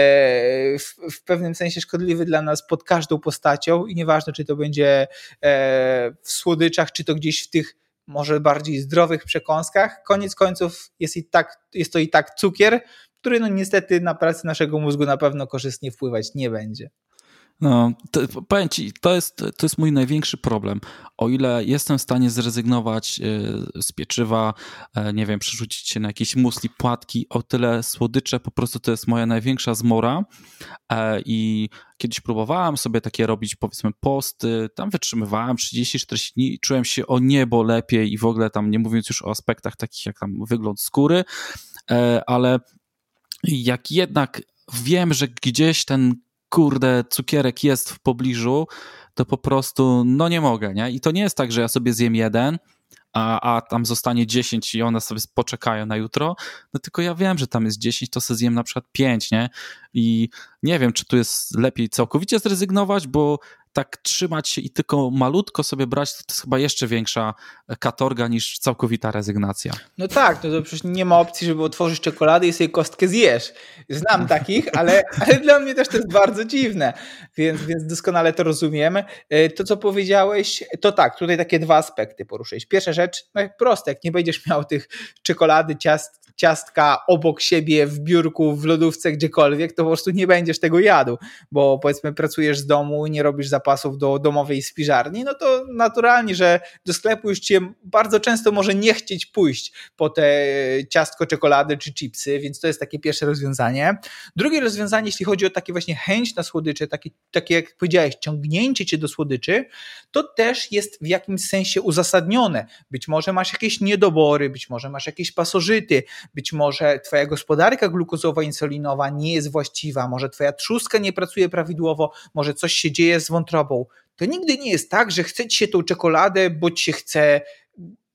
w, w, pewnym sensie szkodliwy dla nas pod każdą postacią i nieważne, czy to będzie e, w słodyczach, czy to gdzieś w tych może bardziej zdrowych przekąskach, koniec końców jest, i tak, jest to i tak cukier, który no niestety na pracę naszego mózgu na pewno korzystnie wpływać nie będzie. No, to, powiem ci, to jest, to jest mój największy problem. O ile jestem w stanie zrezygnować e, z pieczywa, e, nie wiem, przerzucić się na jakieś musli, płatki, o tyle słodycze po prostu to jest moja największa zmora e, i kiedyś próbowałem sobie takie robić, powiedzmy, posty, tam wytrzymywałem 30-40 dni, czułem się o niebo lepiej i w ogóle tam, nie mówiąc już o aspektach takich jak tam wygląd skóry, ale jak jednak wiem, że gdzieś ten kurde, cukierek jest w pobliżu, to po prostu, no nie mogę, nie? I to nie jest tak, że ja sobie zjem jeden, a, a tam zostanie 10 i one sobie poczekają na jutro, no tylko ja wiem, że tam jest 10, to sobie zjem na przykład 5, nie? I nie wiem, czy tu jest lepiej całkowicie zrezygnować, bo tak trzymać się i tylko malutko sobie brać, to jest chyba jeszcze większa katorga niż całkowita rezygnacja. No tak, no to przecież nie ma opcji, żeby otworzyć czekoladę i sobie kostkę zjesz. Znam takich, ale, ale dla mnie też to jest bardzo dziwne, więc, więc doskonale to rozumiem. E, to, co powiedziałeś, to tak, tutaj takie dwa aspekty poruszyłeś. Pierwsza rzecz, no jak proste, jak nie będziesz miał tych czekolady, ciast, ciastka obok siebie w biurku, w lodówce, gdziekolwiek, to po prostu nie będziesz tego jadł, bo powiedzmy pracujesz z domu nie robisz zapasów do domowej spiżarni, no to naturalnie, że do sklepu już cię bardzo często może nie chcieć pójść po te ciastko, czekolady czy chipsy, więc to jest takie pierwsze rozwiązanie. Drugie rozwiązanie, jeśli chodzi o takie właśnie chęć na słodycze, takie, takie jak powiedziałeś, ciągnięcie cię do słodyczy, to też jest w jakimś sensie uzasadnione. Być może masz jakieś niedobory, być może masz jakieś pasożyty, być może twoja gospodarka glukozowa, insulinowa nie jest właściwa, może twoja trzustka nie pracuje prawidłowo, może coś się dzieje z wątrobą. To nigdy nie jest tak, że chce ci się tą czekoladę, bo ci się chce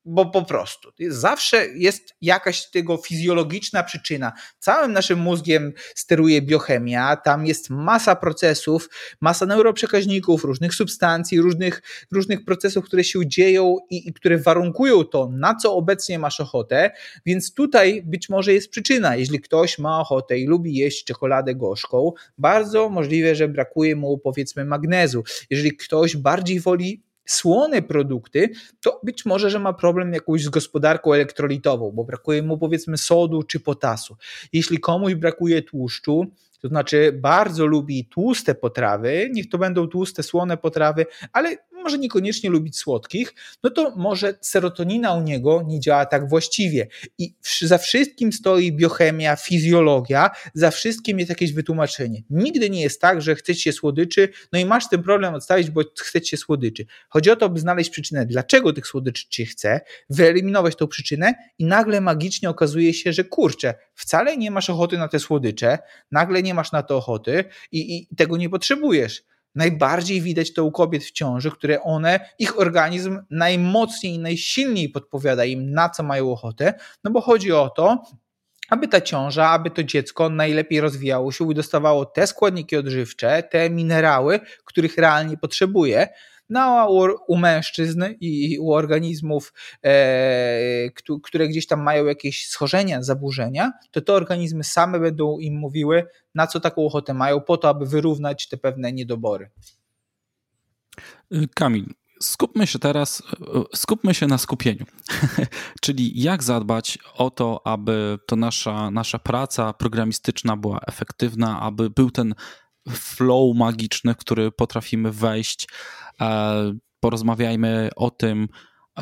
bo po prostu zawsze jest jakaś tego fizjologiczna przyczyna. Całym naszym mózgiem steruje biochemia, tam jest masa procesów, masa neuroprzekaźników, różnych substancji, różnych, różnych procesów, które się dzieją i, i które warunkują to, na co obecnie masz ochotę, więc tutaj być może jest przyczyna. Jeśli ktoś ma ochotę i lubi jeść czekoladę gorzką, bardzo możliwe, że brakuje mu powiedzmy magnezu. Jeżeli ktoś bardziej woli słone produkty, to być może, że ma problem jakąś z gospodarką elektrolitową, bo brakuje mu powiedzmy sodu czy potasu. Jeśli komuś brakuje tłuszczu, to znaczy bardzo lubi tłuste potrawy, niech to będą tłuste, słone potrawy, ale może niekoniecznie lubić słodkich, no to może serotonina u niego nie działa tak właściwie. I za wszystkim stoi biochemia, fizjologia, za wszystkim jest jakieś wytłumaczenie. Nigdy nie jest tak, że chcecie słodyczy, no i masz ten problem odstawić, bo chcecie słodyczy. Chodzi o to, by znaleźć przyczynę, dlaczego tych słodyczy ci chce, wyeliminować tą przyczynę i nagle magicznie okazuje się, że kurczę, wcale nie masz ochoty na te słodycze, nagle nie masz na to ochoty i, i tego nie potrzebujesz. Najbardziej widać to u kobiet w ciąży, które one, ich organizm najmocniej i najsilniej podpowiada im, na co mają ochotę, no bo chodzi o to, aby ta ciąża, aby to dziecko najlepiej rozwijało się i dostawało te składniki odżywcze, te minerały, których realnie potrzebuje. No a u, u mężczyzn i u organizmów, e, które gdzieś tam mają jakieś schorzenia, zaburzenia, to te organizmy same będą im mówiły, na co taką ochotę mają, po to, aby wyrównać te pewne niedobory. Kamil, skupmy się teraz, skupmy się na skupieniu. Czyli jak zadbać o to, aby to nasza, nasza praca programistyczna była efektywna, aby był ten flow magiczny, w który potrafimy wejść. E, porozmawiajmy o tym,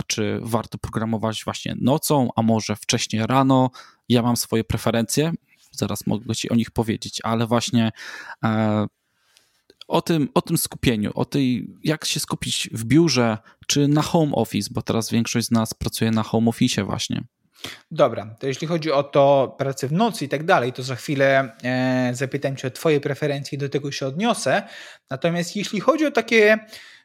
czy warto programować właśnie nocą, a może wcześniej rano. Ja mam swoje preferencje, zaraz mogę Ci o nich powiedzieć, ale właśnie e, o tym, o tym skupieniu, o tej, jak się skupić w biurze czy na home office, bo teraz większość z nas pracuje na home office właśnie. Dobra, to jeśli chodzi o to pracę w nocy i tak dalej, to za chwilę e, zapytam Cię o Twoje preferencje i do tego się odniosę. Natomiast jeśli chodzi o takie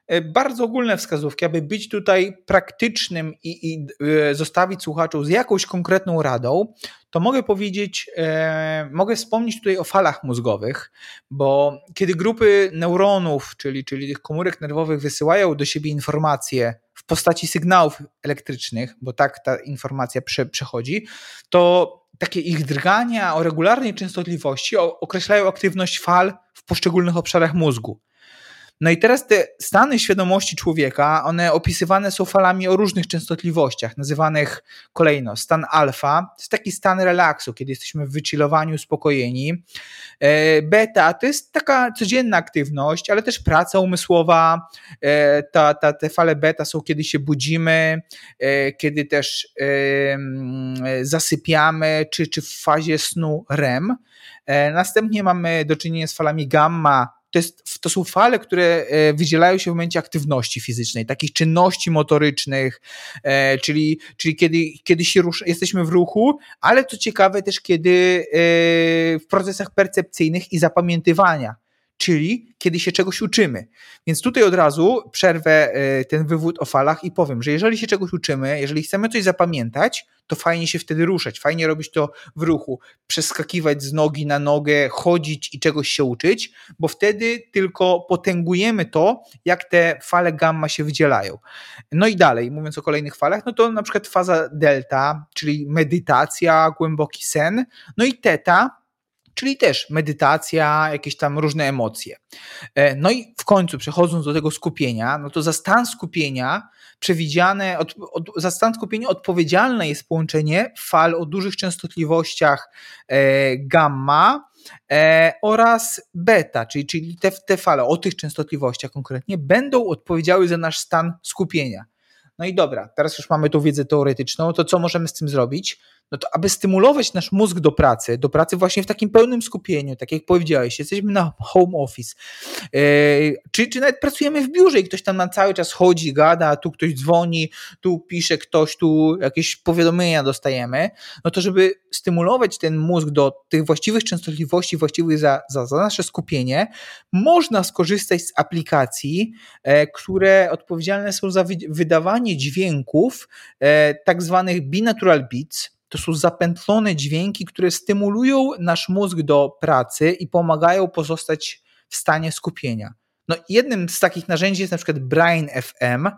e, bardzo ogólne wskazówki, aby być tutaj praktycznym i, i e, zostawić słuchaczów z jakąś konkretną radą, to mogę powiedzieć, e, mogę wspomnieć tutaj o falach mózgowych, bo kiedy grupy neuronów, czyli, czyli tych komórek nerwowych wysyłają do siebie informacje postaci sygnałów elektrycznych, bo tak ta informacja prze, przechodzi, to takie ich drgania o regularnej częstotliwości określają aktywność fal w poszczególnych obszarach mózgu. No i teraz te stany świadomości człowieka, one opisywane są falami o różnych częstotliwościach, nazywanych kolejno stan alfa, to jest taki stan relaksu, kiedy jesteśmy w wychillowaniu, uspokojeni. E, beta to jest taka codzienna aktywność, ale też praca umysłowa. E, ta, ta, te fale beta są, kiedy się budzimy, e, kiedy też zasypiamy, czy, czy w fazie snu REM. Następnie mamy do czynienia z falami gamma, to, jest, to są fale, które e, wydzielają się w momencie aktywności fizycznej, takich czynności motorycznych, e, czyli, czyli kiedy, kiedy się rusz, jesteśmy w ruchu, ale co ciekawe też kiedy e, w procesach percepcyjnych i zapamiętywania czyli kiedy się czegoś uczymy. Więc tutaj od razu przerwę ten wywód o falach i powiem, że jeżeli się czegoś uczymy, jeżeli chcemy coś zapamiętać, to fajnie się wtedy ruszać, fajnie robić to w ruchu, przeskakiwać z nogi na nogę, chodzić i czegoś się uczyć, bo wtedy tylko potęgujemy to, jak te fale gamma się wydzielają. No i dalej, mówiąc o kolejnych falach, no to na przykład faza delta, czyli medytacja, głęboki sen, no i teta, czyli też medytacja, jakieś tam różne emocje. E, no i w końcu, przechodząc do tego skupienia, no to za stan skupienia przewidziane, od, od, za stan skupienia odpowiedzialne jest połączenie fal o dużych częstotliwościach e, gamma e, oraz beta, czyli, czyli te, te fale o tych częstotliwościach konkretnie będą odpowiedziały za nasz stan skupienia. No i dobra, teraz już mamy tą wiedzę teoretyczną, to co możemy z tym zrobić? No to aby stymulować nasz mózg do pracy, do pracy właśnie w takim pełnym skupieniu, tak jak powiedziałeś, jesteśmy na home office, yy, czy, czy nawet pracujemy w biurze i ktoś tam na cały czas chodzi, gada, tu ktoś dzwoni, tu pisze ktoś, tu jakieś powiadomienia dostajemy, no to żeby stymulować ten mózg do tych właściwych częstotliwości, właściwych za, za, za nasze skupienie, można skorzystać z aplikacji, e, które odpowiedzialne są za wydawanie dźwięków, e, tak zwanych binatural beats, to są zapętlone dźwięki, które stymulują nasz mózg do pracy i pomagają pozostać w stanie skupienia. No, jednym z takich narzędzi jest na przykład Brain FM,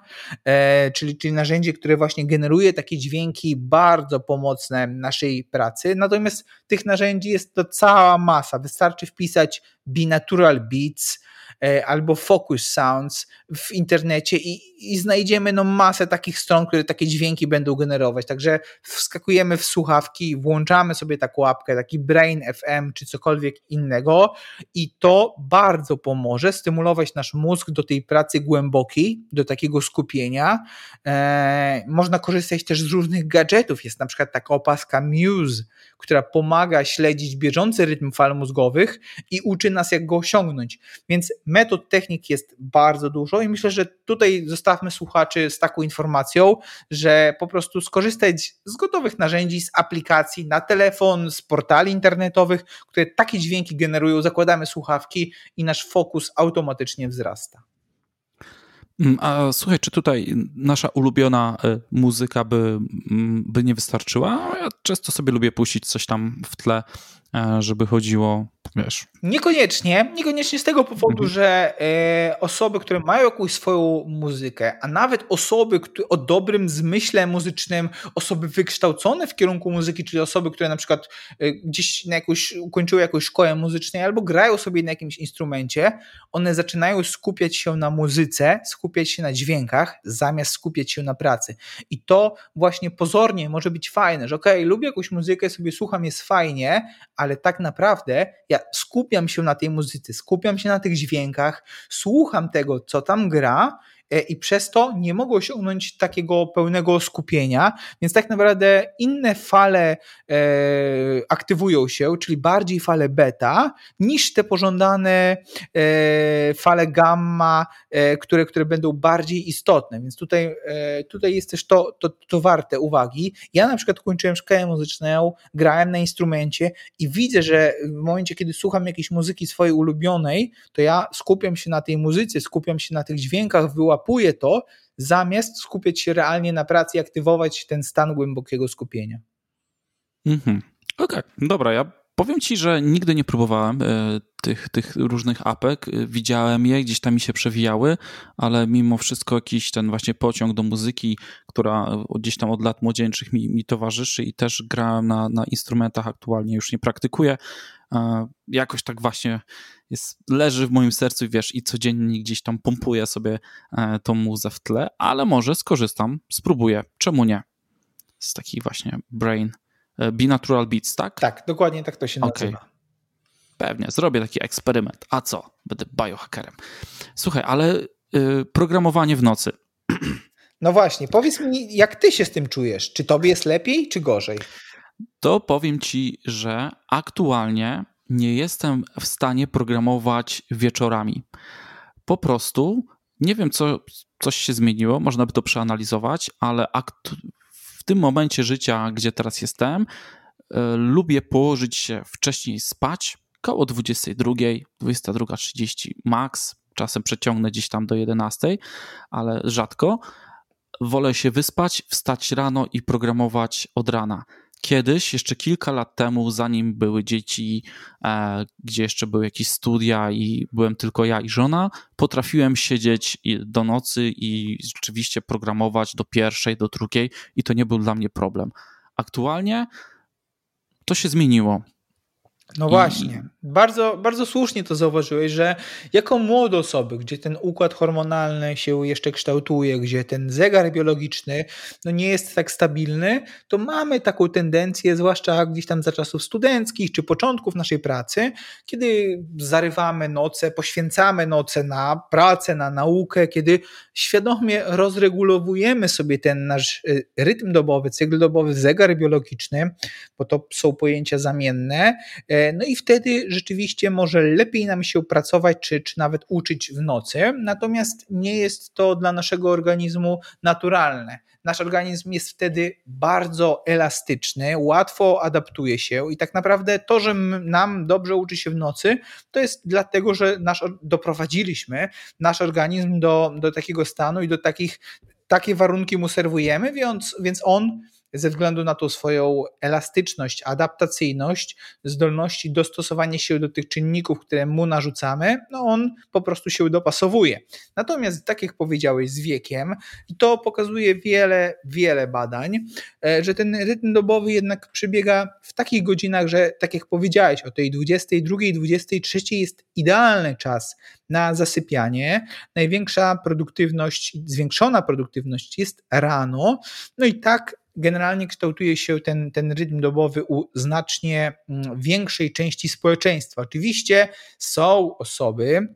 e, czyli, czyli narzędzie, które właśnie generuje takie dźwięki bardzo pomocne naszej pracy. Natomiast tych narzędzi jest to cała masa. Wystarczy wpisać Binatural Beats, E, albo Focus Sounds w internecie i, i znajdziemy no masę takich stron, które takie dźwięki będą generować. Także wskakujemy w słuchawki, włączamy sobie taką łapkę, taki Brain FM czy cokolwiek innego i to bardzo pomoże stymulować nasz mózg do tej pracy głębokiej, do takiego skupienia. E, można korzystać też z różnych gadżetów. Jest na przykład taka opaska Muse, która pomaga śledzić bieżący rytm fal mózgowych i uczy nas, jak go osiągnąć. Więc metod, technik jest bardzo dużo i myślę, że tutaj zostawmy słuchaczy z taką informacją, że po prostu skorzystać z gotowych narzędzi, z aplikacji na telefon, z portali internetowych, które takie dźwięki generują, zakładamy słuchawki i nasz fokus automatycznie wzrasta. Mm, a słuchaj, czy tutaj nasza ulubiona e, muzyka by, mm, by nie wystarczyła? Ja często sobie lubię puścić coś tam w tle, żeby chodziło wiesz. Niekoniecznie, niekoniecznie z tego powodu, mhm. że e, osoby, które mają jakąś swoją muzykę, a nawet osoby które, o dobrym zmyśle muzycznym, osoby wykształcone w kierunku muzyki, czyli osoby, które na przykład e, gdzieś na jakąś, ukończyły jakąś szkołę muzyczną albo grają sobie na jakimś instrumencie, one zaczynają skupiać się na muzyce, skupiać się na dźwiękach, zamiast skupiać się na pracy. I to właśnie pozornie może być fajne, że okej, okay, lubię jakąś muzykę, sobie słucham, jest fajnie, ale tak naprawdę ja skupiam się na tej muzyce, skupiam się na tych dźwiękach, słucham tego, co tam gra i przez to nie mogą osiągnąć takiego pełnego skupienia, więc tak naprawdę inne fale e, aktywują się, czyli bardziej fale beta, niż te pożądane e, fale gamma, które, które będą bardziej istotne, więc tutaj, tutaj jest też to, to, to warte uwagi. Ja na przykład kończyłem szkołę muzyczną, grałem na instrumencie i widzę, że w momencie, kiedy słucham jakiejś muzyki swojej ulubionej, to ja skupiam się na tej muzyce, skupiam się na tych dźwiękach, wyłapuję łapuje to, zamiast skupiać się realnie na pracy i aktywować ten stan głębokiego skupienia. Mhm. Okej, okay. dobra, ja powiem ci, że nigdy nie próbowałem y, tych, tych różnych apek. Y, widziałem je, gdzieś tam mi się przewijały, ale mimo wszystko jakiś ten właśnie pociąg do muzyki, która gdzieś tam od lat młodzieńczych mi, mi towarzyszy i też grałem na, na instrumentach, aktualnie już nie praktykuję. Jakoś tak właśnie jest, leży w moim sercu wiesz, i codziennie gdzieś tam pompuję sobie e, tą muzę w tle, ale może skorzystam, spróbuję, czemu nie? Z takich właśnie brain, e, Be Natural Beats, tak? Tak, dokładnie tak to się nazywa. Okay. Pewnie, zrobię taki eksperyment. A co? Będę biohackerem. Słuchaj, ale y, programowanie w nocy. No właśnie, powiedz mi, jak ty się z tym czujesz? Czy tobie jest lepiej, czy gorzej? To powiem ci, że aktualnie nie jestem w stanie programować wieczorami. Po prostu nie wiem, co coś się zmieniło, można by to przeanalizować, ale w tym momencie życia, gdzie teraz jestem, e, lubię położyć się wcześniej spać, koło 22, 22.30 max, czasem przeciągnę gdzieś tam do 11, ale rzadko. Wolę się wyspać, wstać rano i programować od rana. Kiedyś, jeszcze kilka lat temu, zanim były dzieci, e, gdzie jeszcze były jakieś studia i byłem tylko ja i żona, potrafiłem siedzieć do nocy i rzeczywiście programować do pierwszej, do drugiej i to nie był dla mnie problem. Aktualnie to się zmieniło. No właśnie, bardzo, bardzo słusznie to zauważyłeś, że jako młode osoby, gdzie ten układ hormonalny się jeszcze kształtuje, gdzie ten zegar biologiczny no nie jest tak stabilny, to mamy taką tendencję, zwłaszcza gdzieś tam za czasów studenckich czy początków naszej pracy, kiedy zarywamy noce, poświęcamy noce na pracę, na naukę, kiedy świadomie rozregulowujemy sobie ten nasz y, rytm dobowy, cykl dobowy, zegar biologiczny, bo to są pojęcia zamienne, y, no i wtedy rzeczywiście może lepiej nam się pracować, czy, czy nawet uczyć w nocy, natomiast nie jest to dla naszego organizmu naturalne. Nasz organizm jest wtedy bardzo elastyczny, łatwo adaptuje się i tak naprawdę to, że nam dobrze uczy się w nocy, to jest dlatego, że nasz, doprowadziliśmy nasz organizm do, do takiego stanu i do takich, takie warunki mu serwujemy, więc, więc on ze względu na tą swoją elastyczność, adaptacyjność, zdolności dostosowania się do tych czynników, które mu narzucamy, no on po prostu się dopasowuje. Natomiast, tak jak powiedziałeś, z wiekiem, i to pokazuje wiele, wiele badań, e, że ten rytm dobowy jednak przebiega w takich godzinach, że tak jak powiedziałeś, o tej 22, 23 jest idealny czas na zasypianie. Największa produktywność, zwiększona produktywność jest rano. No i tak generalnie kształtuje się ten, ten rytm dobowy u znacznie mm, większej części społeczeństwa. Oczywiście są osoby,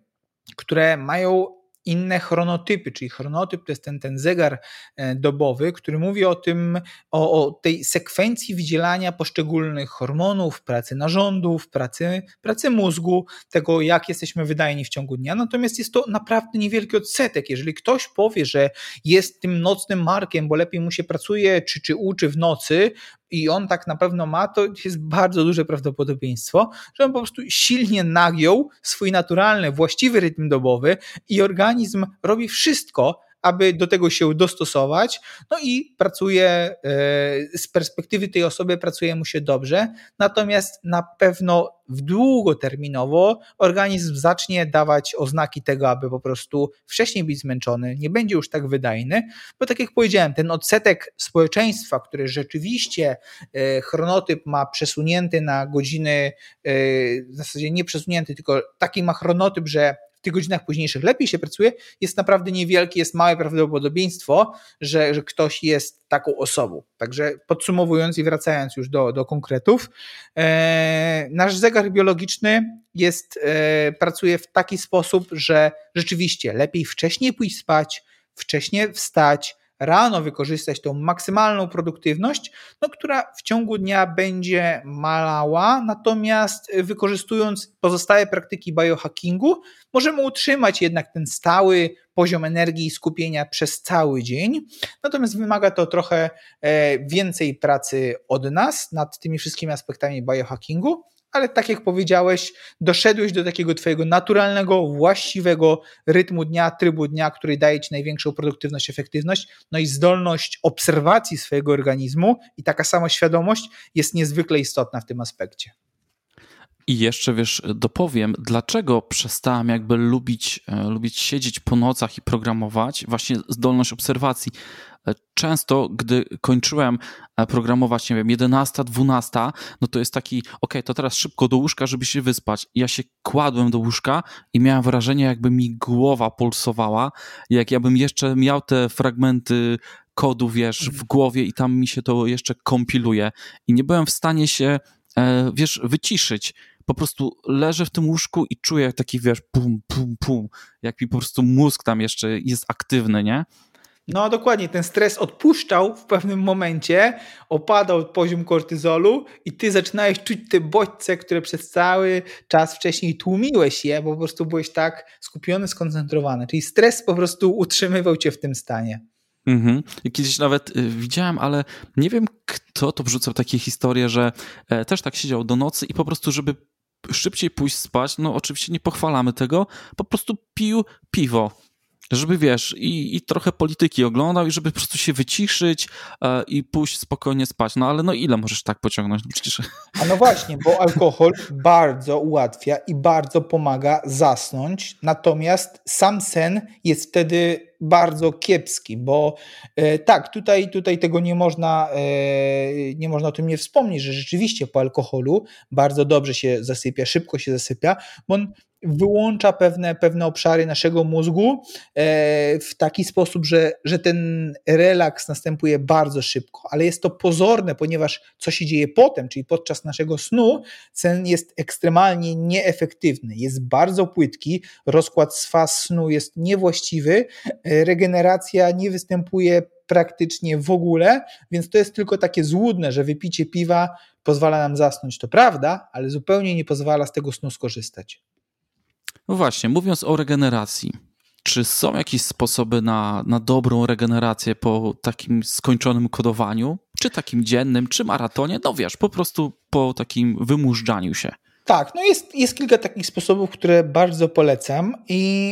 które mają inne chronotypy, czyli chronotyp to jest ten, ten zegar e, dobowy, który mówi o tym, o, o tej sekwencji wydzielania poszczególnych hormonów, pracy narządów, pracy, pracy mózgu, tego jak jesteśmy wydajni w ciągu dnia. Natomiast jest to naprawdę niewielki odsetek. Jeżeli ktoś powie, że jest tym nocnym markiem, bo lepiej mu się pracuje czy, czy uczy w nocy, i on tak na pewno ma, to jest bardzo duże prawdopodobieństwo, że on po prostu silnie nagiął swój naturalny, właściwy rytm dobowy i organizm robi wszystko, aby do tego się dostosować. No i pracuje e, z perspektywy tej osoby, pracuje mu się dobrze, natomiast na pewno w długoterminowo organizm zacznie dawać oznaki tego, aby po prostu wcześniej być zmęczony, nie będzie już tak wydajny, bo tak jak powiedziałem, ten odsetek społeczeństwa, który rzeczywiście e, chronotyp ma przesunięty na godziny, e, w zasadzie nie przesunięty, tylko taki ma chronotyp, że tych godzinach późniejszych lepiej się pracuje, jest naprawdę niewielkie, jest małe prawdopodobieństwo, że, że ktoś jest taką osobą. Także podsumowując i wracając już do, do konkretów, e, nasz zegar biologiczny jest, e, pracuje w taki sposób, że rzeczywiście lepiej wcześniej pójść spać, wcześniej wstać, rano wykorzystać tą maksymalną produktywność, no, która w ciągu dnia będzie malała, natomiast wykorzystując pozostałe praktyki biohackingu, możemy utrzymać jednak ten stały poziom energii i skupienia przez cały dzień. Natomiast wymaga to trochę e, więcej pracy od nas nad tymi wszystkimi aspektami biohackingu ale tak jak powiedziałeś, doszedłeś do takiego twojego naturalnego, właściwego rytmu dnia, trybu dnia, który daje ci największą produktywność, efektywność, no i zdolność obserwacji swojego organizmu i taka sama świadomość jest niezwykle istotna w tym aspekcie. I jeszcze wiesz, dopowiem, dlaczego przestałem jakby lubić, e, lubić siedzieć po nocach i programować, właśnie zdolność obserwacji. E, często, gdy kończyłem e, programować, nie wiem, 11, 12, no to jest taki, ok, to teraz szybko do łóżka, żeby się wyspać. I ja się kładłem do łóżka i miałem wrażenie, jakby mi głowa pulsowała, jak ja bym jeszcze miał te fragmenty kodu, wiesz, w głowie i tam mi się to jeszcze kompiluje. I nie byłem w stanie się, wiesz, wyciszyć po prostu leżę w tym łóżku i czuję taki, wiesz, pum, pum, pum, jak mi po prostu mózg tam jeszcze jest aktywny, nie? No dokładnie, ten stres odpuszczał w pewnym momencie, opadał poziom kortyzolu i ty zaczynałeś czuć te bodźce, które przez cały czas wcześniej tłumiłeś je, bo po prostu byłeś tak skupiony, skoncentrowany. Czyli stres po prostu utrzymywał cię w tym stanie. Mhm. Kiedyś nawet y, widziałem, ale nie wiem kto to wrzucał takie historie, że e, też tak siedział do nocy i po prostu, żeby szybciej pójść spać, no oczywiście nie pochwalamy tego, po prostu pił piwo. Żeby wiesz, i, i trochę polityki oglądał, i żeby po prostu się wyciszyć e, i pójść spokojnie spać. No ale no ile możesz tak pociągnąć? No przecież... A no właśnie, bo alkohol bardzo ułatwia i bardzo pomaga zasnąć, natomiast sam sen jest wtedy bardzo kiepski, bo e, tak, tutaj, tutaj tego nie można, e, nie można o tym nie wspomnieć, że rzeczywiście po alkoholu bardzo dobrze się zasypia, szybko się zasypia, bo on wyłącza pewne, pewne obszary naszego mózgu e, w taki sposób, że, że ten relaks następuje bardzo szybko, ale jest to pozorne, ponieważ co się dzieje potem, czyli podczas naszego snu, sen jest ekstremalnie nieefektywny, jest bardzo płytki, rozkład z faz snu jest niewłaściwy, e, regeneracja nie występuje praktycznie w ogóle, więc to jest tylko takie złudne, że wypicie piwa pozwala nam zasnąć. To prawda, ale zupełnie nie pozwala z tego snu skorzystać. No właśnie, mówiąc o regeneracji, czy są jakieś sposoby na, na dobrą regenerację po takim skończonym kodowaniu? Czy takim dziennym, czy maratonie? No wiesz, po prostu po takim wymużdżaniu się. Tak, no jest, jest kilka takich sposobów, które bardzo polecam i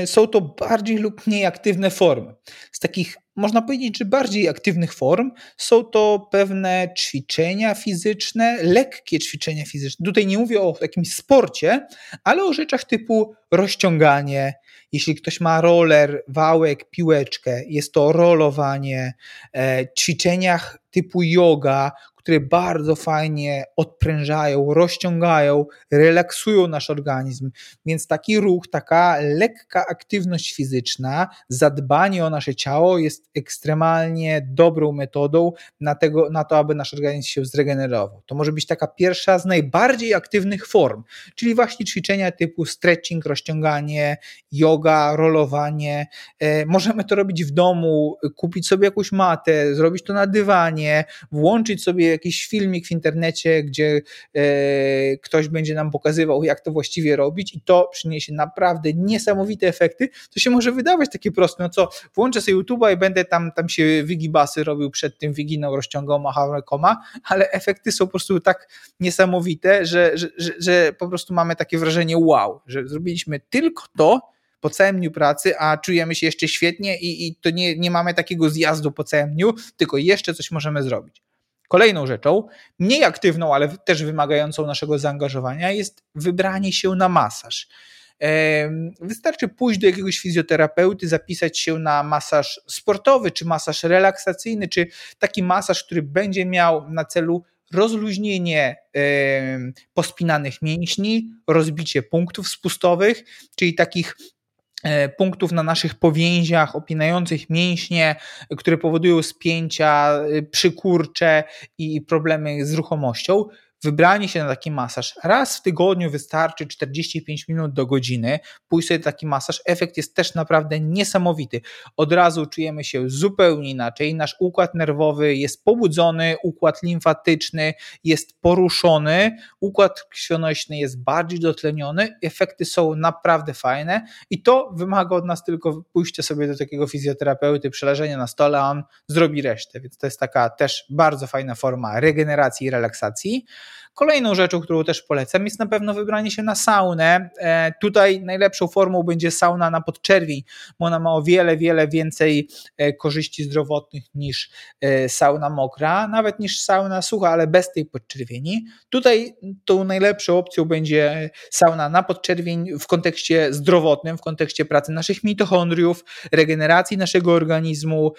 yy, są to bardziej lub mniej aktywne formy. Z takich, można powiedzieć, że bardziej aktywnych form są to pewne ćwiczenia fizyczne, lekkie ćwiczenia fizyczne. Tutaj nie mówię o jakimś sporcie, ale o rzeczach typu rozciąganie, jeśli ktoś ma roller, wałek, piłeczkę, jest to rolowanie, e, ćwiczeniach typu yoga, które bardzo fajnie odprężają, rozciągają, relaksują nasz organizm. Więc taki ruch, taka lekka aktywność fizyczna, zadbanie o nasze ciało jest ekstremalnie dobrą metodą na, tego, na to, aby nasz organizm się zregenerował. To może być taka pierwsza z najbardziej aktywnych form, czyli właśnie ćwiczenia typu stretching, rozciąganie, yoga, rolowanie. E, możemy to robić w domu, kupić sobie jakąś matę, zrobić to na dywanie, włączyć sobie jakiś filmik w internecie, gdzie e, ktoś będzie nam pokazywał, jak to właściwie robić, i to przyniesie naprawdę niesamowite efekty. To się może wydawać takie proste, no co, włączę sobie YouTube'a i będę tam, tam się wigibasy robił przed tym wiginą, rozciągał, machał rękoma, ale efekty są po prostu tak niesamowite, że, że, że, że po prostu mamy takie wrażenie wow, że zrobiliśmy tylko to, po całym dniu pracy, a czujemy się jeszcze świetnie i, i to nie, nie mamy takiego zjazdu po całym dniu, tylko jeszcze coś możemy zrobić. Kolejną rzeczą, mniej aktywną, ale też wymagającą naszego zaangażowania, jest wybranie się na masaż. Wystarczy pójść do jakiegoś fizjoterapeuty, zapisać się na masaż sportowy, czy masaż relaksacyjny, czy taki masaż, który będzie miał na celu rozluźnienie pospinanych mięśni, rozbicie punktów spustowych, czyli takich punktów na naszych powięziach opinających mięśnie, które powodują spięcia, y, przykurcze i problemy z ruchomością wybranie się na taki masaż raz w tygodniu wystarczy 45 minut do godziny. Pójść sobie taki masaż, efekt jest też naprawdę niesamowity. Od razu czujemy się zupełnie inaczej. Nasz układ nerwowy jest pobudzony, układ limfatyczny jest poruszony, układ krwionośny jest bardziej dotleniony. Efekty są naprawdę fajne i to wymaga od nas tylko pójścia sobie do takiego fizjoterapeuty, przeleżenia na stole, a on zrobi resztę. Więc to jest taka też bardzo fajna forma regeneracji i relaksacji. Kolejną rzeczą, którą też polecam, jest na pewno wybranie się na saunę. E, tutaj najlepszą formą będzie sauna na podczerwień, bo ona ma o wiele, wiele więcej e, korzyści zdrowotnych niż e, sauna mokra, nawet niż sauna sucha, ale bez tej podczerwieni. Tutaj tą najlepszą opcją będzie sauna na podczerwień w kontekście zdrowotnym, w kontekście pracy naszych mitochondriów, regeneracji naszego organizmu,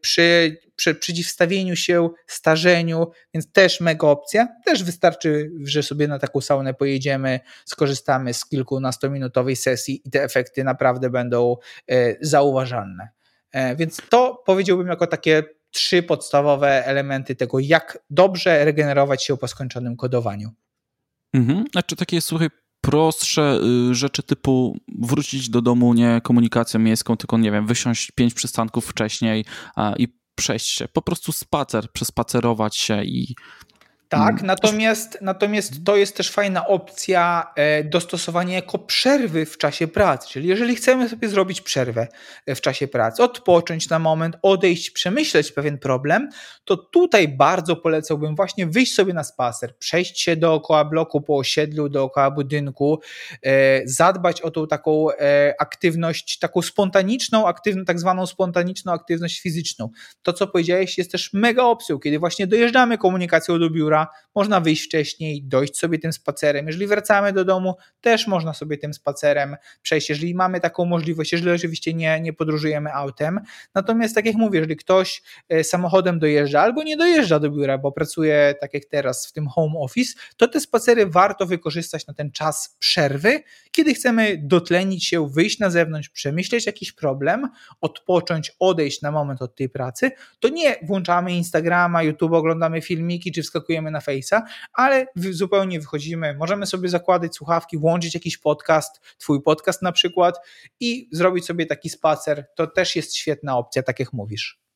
przy przy przeciwstawieniu się starzeniu, więc też mega opcja. Też wystarczy, że sobie na taką saunę pojedziemy, skorzystamy z kilkunastominutowej sesji i te efekty naprawdę będą e, zauważalne. E, więc to powiedziałbym jako takie trzy podstawowe elementy tego, jak dobrze regenerować się po skończonym kodowaniu. Mhm. Znaczy takie, słuchaj, prostsze y, rzeczy typu wrócić do domu nie komunikacją miejską, tylko nie wiem, wysiąść pięć przystanków wcześniej i przejść się, po prostu spacer, przespacerować się i tak, hmm. natomiast, natomiast to jest też fajna opcja e, dostosowania jako przerwy w czasie pracy. Czyli jeżeli chcemy sobie zrobić przerwę e, w czasie pracy, odpocząć na moment, odejść, przemyśleć pewien problem, to tutaj bardzo polecałbym właśnie wyjść sobie na spacer, przejść się dookoła bloku po osiedlu, dookoła budynku, e, zadbać o tą taką aktywność, taką spontaniczną, aktywną, tak zwaną spontaniczną aktywność fizyczną. To, co powiedziałeś, jest też mega opcją, kiedy właśnie dojeżdżamy komunikacją do biura, można wyjść wcześniej, dojść sobie tym spacerem. Jeżeli wracamy do domu, też można sobie tym spacerem przejść, jeżeli mamy taką możliwość, jeżeli oczywiście nie, nie podróżujemy autem. Natomiast tak jak mówię, jeżeli ktoś e, samochodem dojeżdża albo nie dojeżdża do biura, bo pracuje tak jak teraz w tym home office, to te spacery warto wykorzystać na ten czas przerwy, kiedy chcemy dotlenić się, wyjść na zewnątrz, przemyśleć jakiś problem, odpocząć, odejść na moment od tej pracy, to nie włączamy Instagrama, YouTube, oglądamy filmiki czy wskakujemy na Face'a, ale zupełnie wychodzimy, możemy sobie zakładać słuchawki, włączyć jakiś podcast, twój podcast na przykład i zrobić sobie taki spacer. To też jest świetna opcja, tak jak mówisz.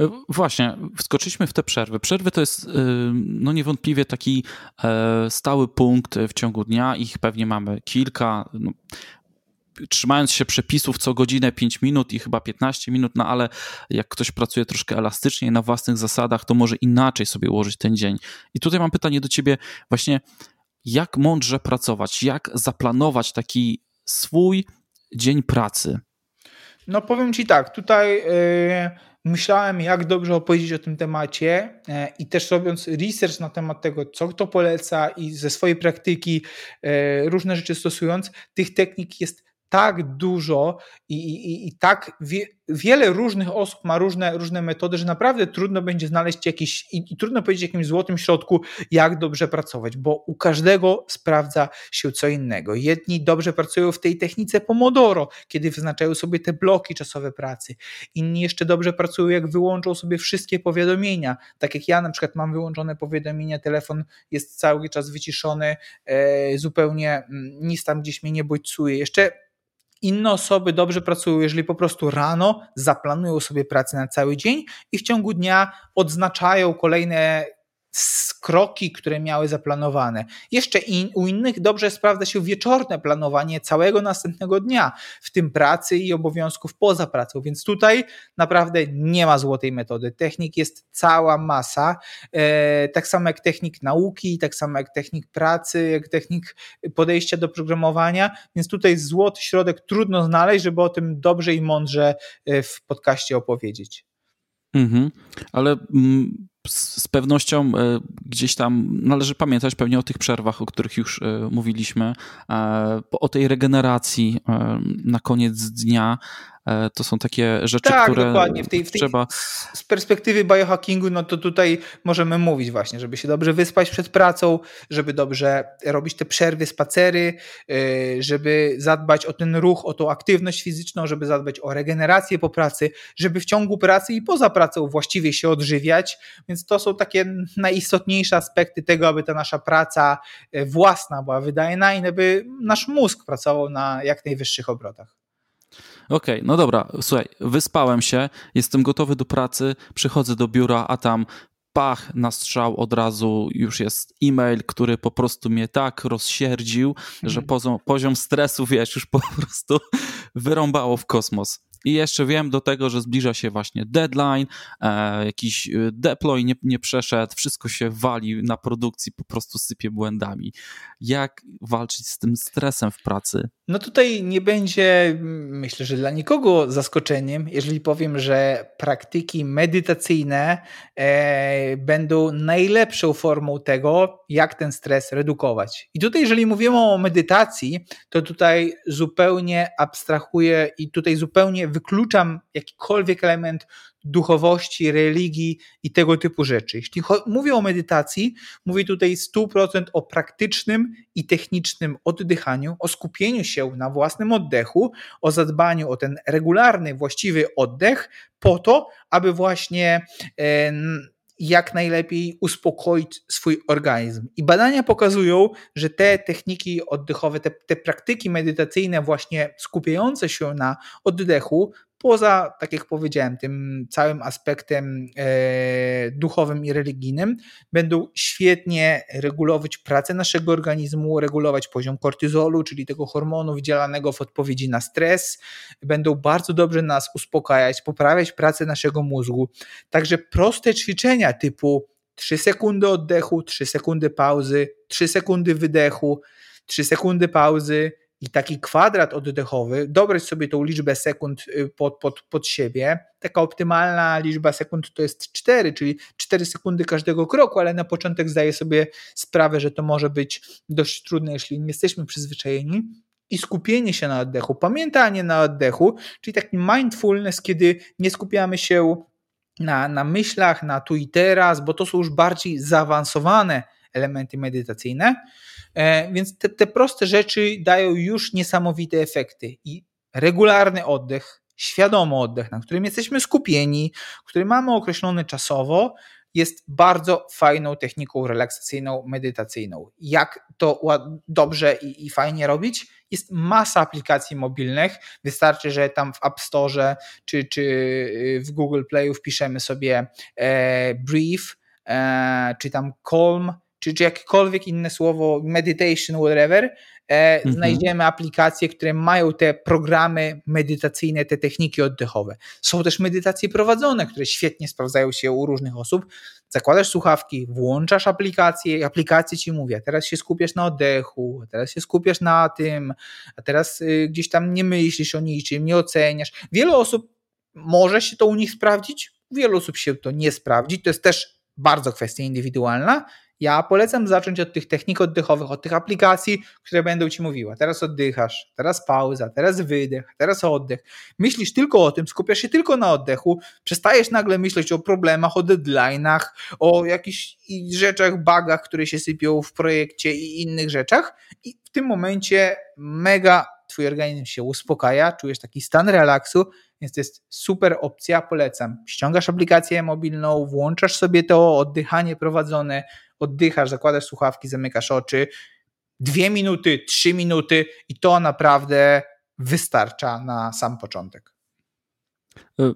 E, właśnie, wskoczyliśmy w te przerwy. Przerwy to jest e, no niewątpliwie taki e, stały punkt w ciągu dnia. Ich pewnie mamy kilka. No, trzymając się przepisów co godzinę 5 minut i chyba 15 minut, no ale jak ktoś pracuje troszkę elastycznie na własnych zasadach, to może inaczej sobie ułożyć ten dzień. I tutaj mam pytanie do ciebie właśnie, jak mądrze pracować, jak zaplanować taki swój dzień pracy? No powiem ci tak, tutaj yy, myślałem jak dobrze opowiedzieć o tym temacie yy, i też robiąc research na temat tego, co kto poleca i ze swojej praktyki yy, różne rzeczy stosując, tych technik jest tak dużo i, i, i tak wie, wiele różnych osób ma różne, różne metody, że naprawdę trudno będzie znaleźć jakiś i, i, trudno powiedzieć jakimś złotym środku, jak dobrze pracować, bo u każdego sprawdza się co innego. Jedni dobrze pracują w tej technice Pomodoro, kiedy wyznaczają sobie te bloki czasowe pracy. Inni jeszcze dobrze pracują, jak wyłączą sobie wszystkie powiadomienia. Tak jak ja na przykład mam wyłączone powiadomienia, telefon jest cały czas wyciszony, e, zupełnie mm, nic tam gdzieś mnie nie bodźcuje. Jeszcze inne osoby dobrze pracują, jeżeli po prostu rano zaplanują sobie pracę na cały dzień i w ciągu dnia odznaczają kolejne kroki, które miały zaplanowane. Jeszcze in, u innych dobrze sprawdza się wieczorne planowanie całego następnego dnia, w tym pracy i obowiązków poza pracą, więc tutaj naprawdę nie ma złotej metody. Technik jest cała masa, e, tak samo jak technik nauki, tak samo jak technik pracy, jak technik podejścia do programowania, więc tutaj złoty środek trudno znaleźć, żeby o tym dobrze i mądrze e, w podcaście opowiedzieć. Mhm, ale mm, z pewnością e, gdzieś tam należy pamiętać pewnie o tych przerwach, o których już e, mówiliśmy, e, o tej regeneracji na koniec dnia, to są takie rzeczy, tak, które dokładnie. W tej, w tej, trzeba... Z perspektywy biohackingu, no to tutaj możemy mówić właśnie, żeby się dobrze wyspać przed pracą, żeby dobrze robić te przerwy, spacery, e, żeby zadbać o ten ruch, o tą aktywność fizyczną, żeby zadbać o regenerację po pracy, żeby w ciągu pracy i poza pracą właściwie się odżywiać, więc to są takie najistotniejsze aspekty tego, aby ta nasza praca e, własna była wydajna i aby nasz mózg pracował na jak najwyższych obrotach. Okej, okay, no dobra, słuchaj, wyspałem się, jestem gotowy do pracy, przychodzę do biura, a tam pach na strzał od razu już jest e-mail, który po prostu mnie tak rozsierdził, że mhm. poziom, poziom stresu, wiesz, już po prostu wyrąbało w kosmos. I jeszcze wiem do tego, że zbliża się właśnie deadline, e, jakiś e, deploy nie, nie przeszedł, wszystko się wali na produkcji, po prostu sypie błędami. Jak walczyć z tym stresem w pracy? No tutaj nie będzie, myślę, że dla nikogo zaskoczeniem, jeżeli powiem, że praktyki medytacyjne e, będą najlepszą formą tego, jak ten stres redukować. I tutaj, jeżeli mówimy o medytacji, to tutaj zupełnie abstrahuję i tutaj zupełnie wykluczam jakikolwiek element duchowości, religii i tego typu rzeczy. Jeśli mówię o medytacji, mówię tutaj 100% o praktycznym i technicznym oddychaniu, o skupieniu się na własnym oddechu, o zadbaniu o ten regularny, właściwy oddech, po to, aby właśnie jak najlepiej uspokoić swój organizm. I badania pokazują, że te techniki oddechowe, te, te praktyki medytacyjne, właśnie skupiające się na oddechu, poza, tak jak powiedziałem, tym całym aspektem e, duchowym i religijnym, będą świetnie regulować pracę naszego organizmu, regulować poziom kortyzolu, czyli tego hormonu wydzielanego w odpowiedzi na stres, będą bardzo dobrze nas uspokajać, poprawiać pracę naszego mózgu. Także proste ćwiczenia typu 3 sekundy oddechu, 3 sekundy pauzy, 3 sekundy wydechu, 3 sekundy pauzy, i taki kwadrat oddechowy, dobrać sobie tą liczbę sekund y, pod, pod, pod siebie. Taka optymalna liczba sekund to jest 4, czyli 4 sekundy każdego kroku, ale na początek zdaję sobie sprawę, że to może być dość trudne, jeśli nie jesteśmy przyzwyczajeni. I skupienie się na oddechu, pamiętanie na oddechu, czyli taki mindfulness, kiedy nie skupiamy się na, na myślach, na tu i teraz, bo to są już bardziej zaawansowane elementy medytacyjne. E, więc te, te proste rzeczy dają już niesamowite efekty i regularny oddech, świadomy oddech, na którym jesteśmy skupieni, który mamy określony czasowo, jest bardzo fajną techniką relaksacyjną, medytacyjną. Jak to dobrze i, i, fajnie robić? Jest masa aplikacji mobilnych. Wystarczy, że tam w App Store czy, czy w Google Playu wpiszemy sobie e, Brief, e, czy tam Calm, czy, czy jakiekolwiek inne słowo, meditation, whatever, e, mhm. znajdziemy aplikacje, które mają te programy medytacyjne, te techniki oddechowe. Są też medytacje prowadzone, które świetnie sprawdzają się u różnych osób. Zakładasz słuchawki, włączasz aplikację i aplikacja ci mówi, a teraz się skupiasz na oddechu, a teraz się skupiasz na tym, a teraz y, gdzieś tam nie myślisz o niczym, nie oceniasz. Wiele osób może się to u nich sprawdzić, wielu osób się to nie sprawdzi, to jest też bardzo kwestia indywidualna Ja polecam zacząć od tych technik oddechowych, od tych aplikacji, które będą ci mówiła. Teraz oddychasz, teraz pauza, teraz wydech, teraz oddech. Myślisz tylko o tym, skupiasz się tylko na oddechu, przestajesz nagle myśleć o problemach, o deadline'ach, o jakichś rzeczach, bugach, które się sypią w projekcie i innych rzeczach. I w tym momencie mega twój organizm się uspokaja, czujesz taki stan relaksu, więc to jest super opcja, polecam. Ściągasz aplikację mobilną, włączasz sobie to oddychanie prowadzone, oddychasz, zakładasz słuchawki, zamykasz oczy, dwie minuty, trzy minuty i to naprawdę wystarcza na sam początek. E,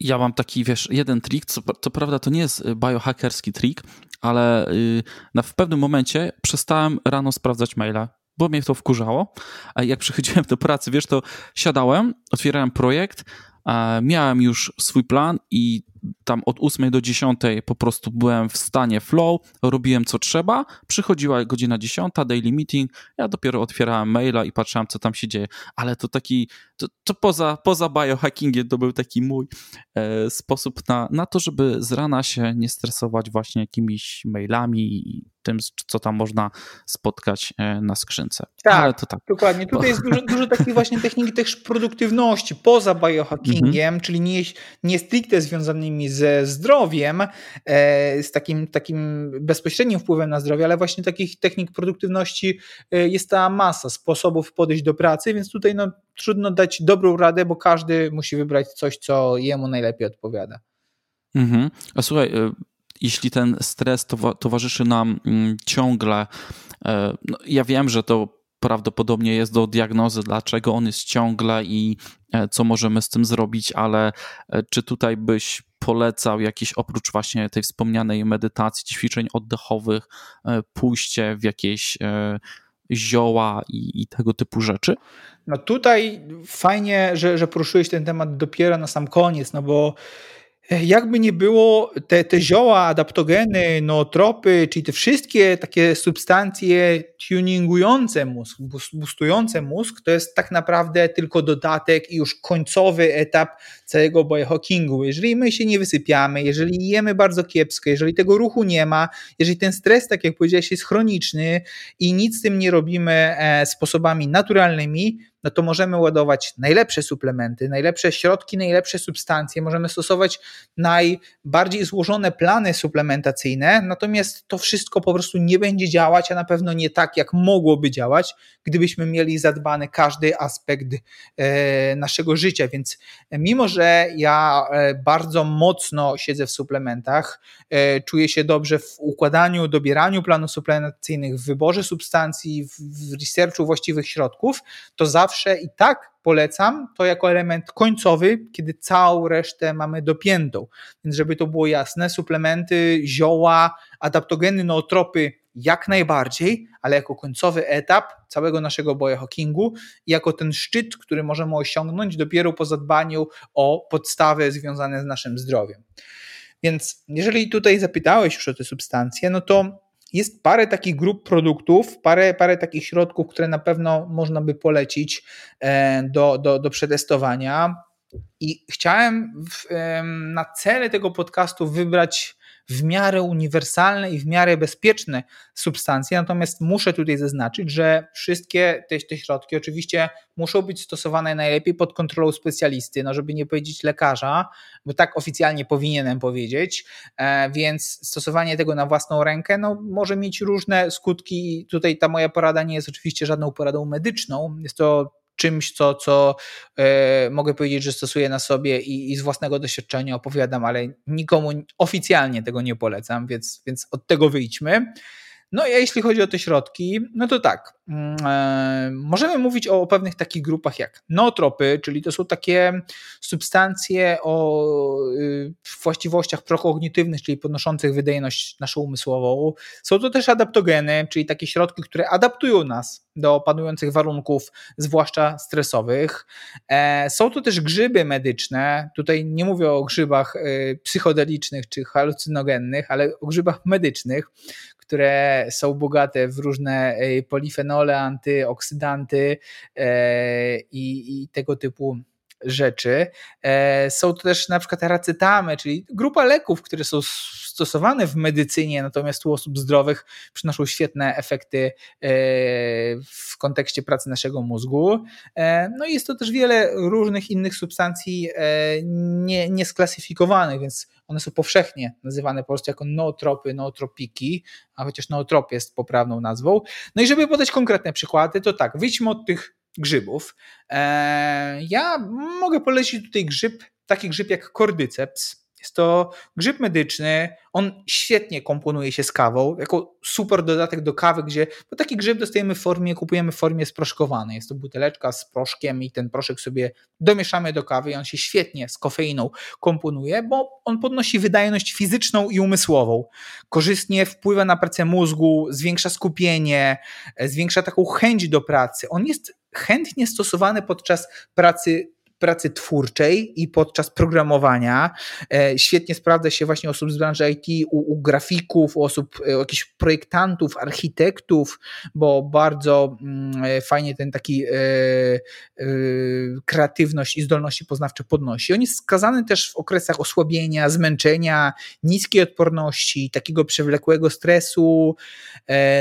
ja mam taki, wiesz, jeden trik, co, co prawda to nie jest biohackerski trik, ale y, na, w pewnym momencie przestałem rano sprawdzać maile, bo mnie to wkurzało. A jak przychodziłem do pracy, wiesz, to siadałem, otwierałem projekt, miałem już swój plan i tam od 8 do 10 po prostu byłem w stanie flow, robiłem co trzeba, przychodziła godzina 10, daily meeting, ja dopiero otwierałem maila i patrzyłem, co tam się dzieje. Ale to taki, to, to poza, poza biohackingiem to był taki mój e, sposób na, na to, żeby z rana się nie stresować właśnie jakimiś mailami i tym, co tam można spotkać e, na skrzynce. Tak, tak. dokładnie. Tutaj jest dużo, dużo takich właśnie technik też produktywności poza biohackingiem, mhm. czyli nie, nie stricte związanymi ze zdrowiem, e, z takim, takim bezpośrednim wpływem na zdrowie, ale właśnie takich technik produktywności e, jest ta masa sposobów podejść do pracy, więc tutaj no, trudno dać dobrą radę, bo każdy musi wybrać coś, co jemu najlepiej odpowiada. Mhm. A słuchaj, jeśli ten stres towarzyszy nam mm, ciągle, e, no ja wiem, że to prawdopodobnie jest do diagnozy, dlaczego on jest ciągle i e, co możemy z tym zrobić, ale e, czy tutaj byś polecał jakieś oprócz właśnie tej wspomnianej medytacji, ćwiczeń oddechowych, pójście w jakieś zioła i, i, tego typu rzeczy? No tutaj fajnie, że, że poruszyłeś ten temat dopiero na sam koniec, no bo jakby nie było, te, te zioła, adaptogeny, nootropy, czyli te wszystkie takie substancje tuningujące mózg, boostujące mózg, to jest tak naprawdę tylko dodatek i już końcowy etap całego biohackingu. Jeżeli my się nie wysypiamy, jeżeli jemy bardzo kiepsko, jeżeli tego ruchu nie ma, jeżeli ten stres, tak jak powiedziałeś, jest chroniczny i nic z tym nie robimy e, sposobami naturalnymi, no to możemy ładować najlepsze suplementy, najlepsze środki, najlepsze substancje, możemy stosować najbardziej złożone plany suplementacyjne, natomiast to wszystko po prostu nie będzie działać, a na pewno nie tak, jak mogłoby działać, gdybyśmy mieli zadbany każdy aspekt e, naszego życia. Więc mimo, że ja e, bardzo mocno siedzę w suplementach, e, czuję się dobrze w układaniu, dobieraniu planów suplementacyjnych, w wyborze substancji, w researchu właściwych środków, to zawsze zawsze i tak polecam to jako element końcowy, kiedy całą resztę mamy dopiętą. Więc żeby to było jasne, suplementy, zioła, adaptogeny, nootropy jak najbardziej, ale jako końcowy etap całego naszego biohackingu i jako ten szczyt, który możemy osiągnąć dopiero po zadbaniu o podstawy związane z naszym zdrowiem. Więc jeżeli tutaj zapytałeś już o te substancje, no to jest parę takich grup produktów, parę, parę takich środków, które na pewno można by polecić e, do, do, do przetestowania. I chciałem w, na cele tego podcastu wybrać w miarę uniwersalne i w miarę bezpieczne substancje, natomiast muszę tutaj zaznaczyć, że wszystkie te, te środki oczywiście muszą być stosowane najlepiej pod kontrolą specjalisty, no żeby nie powiedzieć lekarza, bo tak oficjalnie powinienem powiedzieć, e, więc stosowanie tego na własną rękę no, może mieć różne skutki. Tutaj ta moja porada nie jest oczywiście żadną poradą medyczną, jest to czymś, co, co e, mogę powiedzieć, że stosuję na sobie i, i, z własnego doświadczenia opowiadam, ale nikomu oficjalnie tego nie polecam, więc, więc od tego wyjdźmy. No a jeśli chodzi o te środki, no to tak, mm, e, możemy mówić o pewnych takich grupach jak nootropy, czyli to są takie substancje o y, właściwościach prokognitywnych, czyli podnoszących wydajność naszą umysłową. Są to też adaptogeny, czyli takie środki, które adaptują nas do panujących warunków, zwłaszcza stresowych. E, są to też grzyby medyczne. Tutaj nie mówię o grzybach y, psychodelicznych czy halucynogennych, ale o grzybach medycznych, które są bogate w różne e, polifenole, antyoksydanty e, i, i tego typu rzeczy. E, są to też na przykład racetamy, czyli grupa leków, które są stosowane w medycynie, natomiast u osób zdrowych przynoszą świetne efekty e, w kontekście pracy naszego mózgu. E, no i jest to też wiele różnych innych substancji nie, niesklasyfikowanych, więc one są powszechnie nazywane po prostu jako nootropy, nootropiki, a chociaż nootrop jest poprawną nazwą. No i żeby podać konkretne przykłady, to tak, wyjdźmy od tych grzybów. E, ja mogę polecić tutaj grzyb, taki grzyb jak kordyceps. Jest to grzyb medyczny, on świetnie komponuje się z kawą, jako super dodatek do kawy, gdzie bo taki grzyb dostajemy w formie, kupujemy w formie sproszkowanej. Jest to buteleczka z proszkiem i ten proszek sobie domieszamy do kawy i on się świetnie z kofeiną komponuje, bo on podnosi wydajność fizyczną i umysłową. Korzystnie wpływa na pracę mózgu, zwiększa skupienie, zwiększa taką chęć do pracy. On jest chętnie stosowany podczas pracy pracy twórczej i podczas programowania. E, świetnie sprawdza się właśnie osób z branży IT, u, u grafików, u osób, u e, jakichś projektantów, architektów, bo bardzo mm, e, fajnie ten taki kreatywność i zdolności poznawcze podnosi. On jest skazany też w okresach osłabienia, zmęczenia, niskiej odporności, takiego przewlekłego stresu,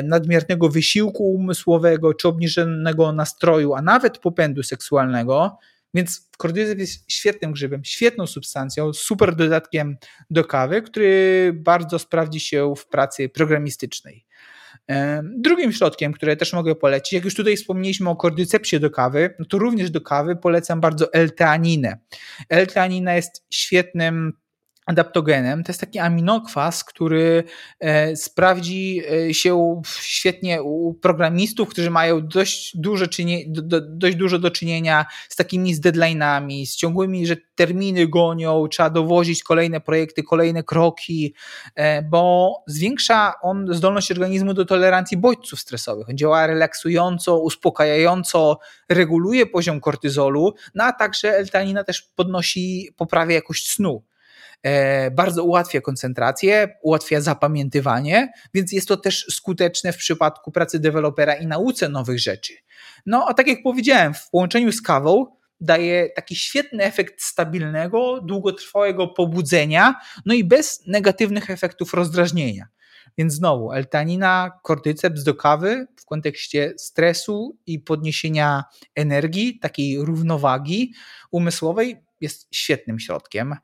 nadmiernego wysiłku umysłowego czy obniżonego nastroju, a nawet popędu seksualnego. Więc kordyzep jest świetnym grzybem, świetną substancją, super dodatkiem do kawy, który bardzo sprawdzi się w pracy programistycznej. Drugim środkiem, które też mogę polecić, jak już tutaj wspomnieliśmy o kordycepsie do kawy, no to również do kawy polecam bardzo L-teaninę. L-teanina jest świetnym adaptogenem. To jest taki aminokwas, który e, sprawdzi e, się świetnie u programistów, którzy mają dość dużo, czynie, dość dużo do czynienia z takimi z deadline'ami, z ciągłymi, że terminy gonią, trzeba dowozić kolejne projekty, kolejne kroki, e, bo zwiększa on zdolność organizmu do tolerancji bodźców stresowych. On działa relaksująco, uspokajająco, reguluje poziom kortyzolu, no a także L-tanina też podnosi, poprawia jakość snu. E, bardzo ułatwia koncentrację, ułatwia zapamiętywanie, więc jest to też skuteczne w przypadku pracy dewelopera i nauce nowych rzeczy. No a tak jak powiedziałem, w połączeniu z kawą daje taki świetny efekt stabilnego, długotrwałego pobudzenia, no i bez negatywnych efektów rozdrażnienia. Więc znowu, L-tanina, kordyceps do kawy w kontekście stresu i podniesienia energii, takiej równowagi umysłowej jest świetnym środkiem.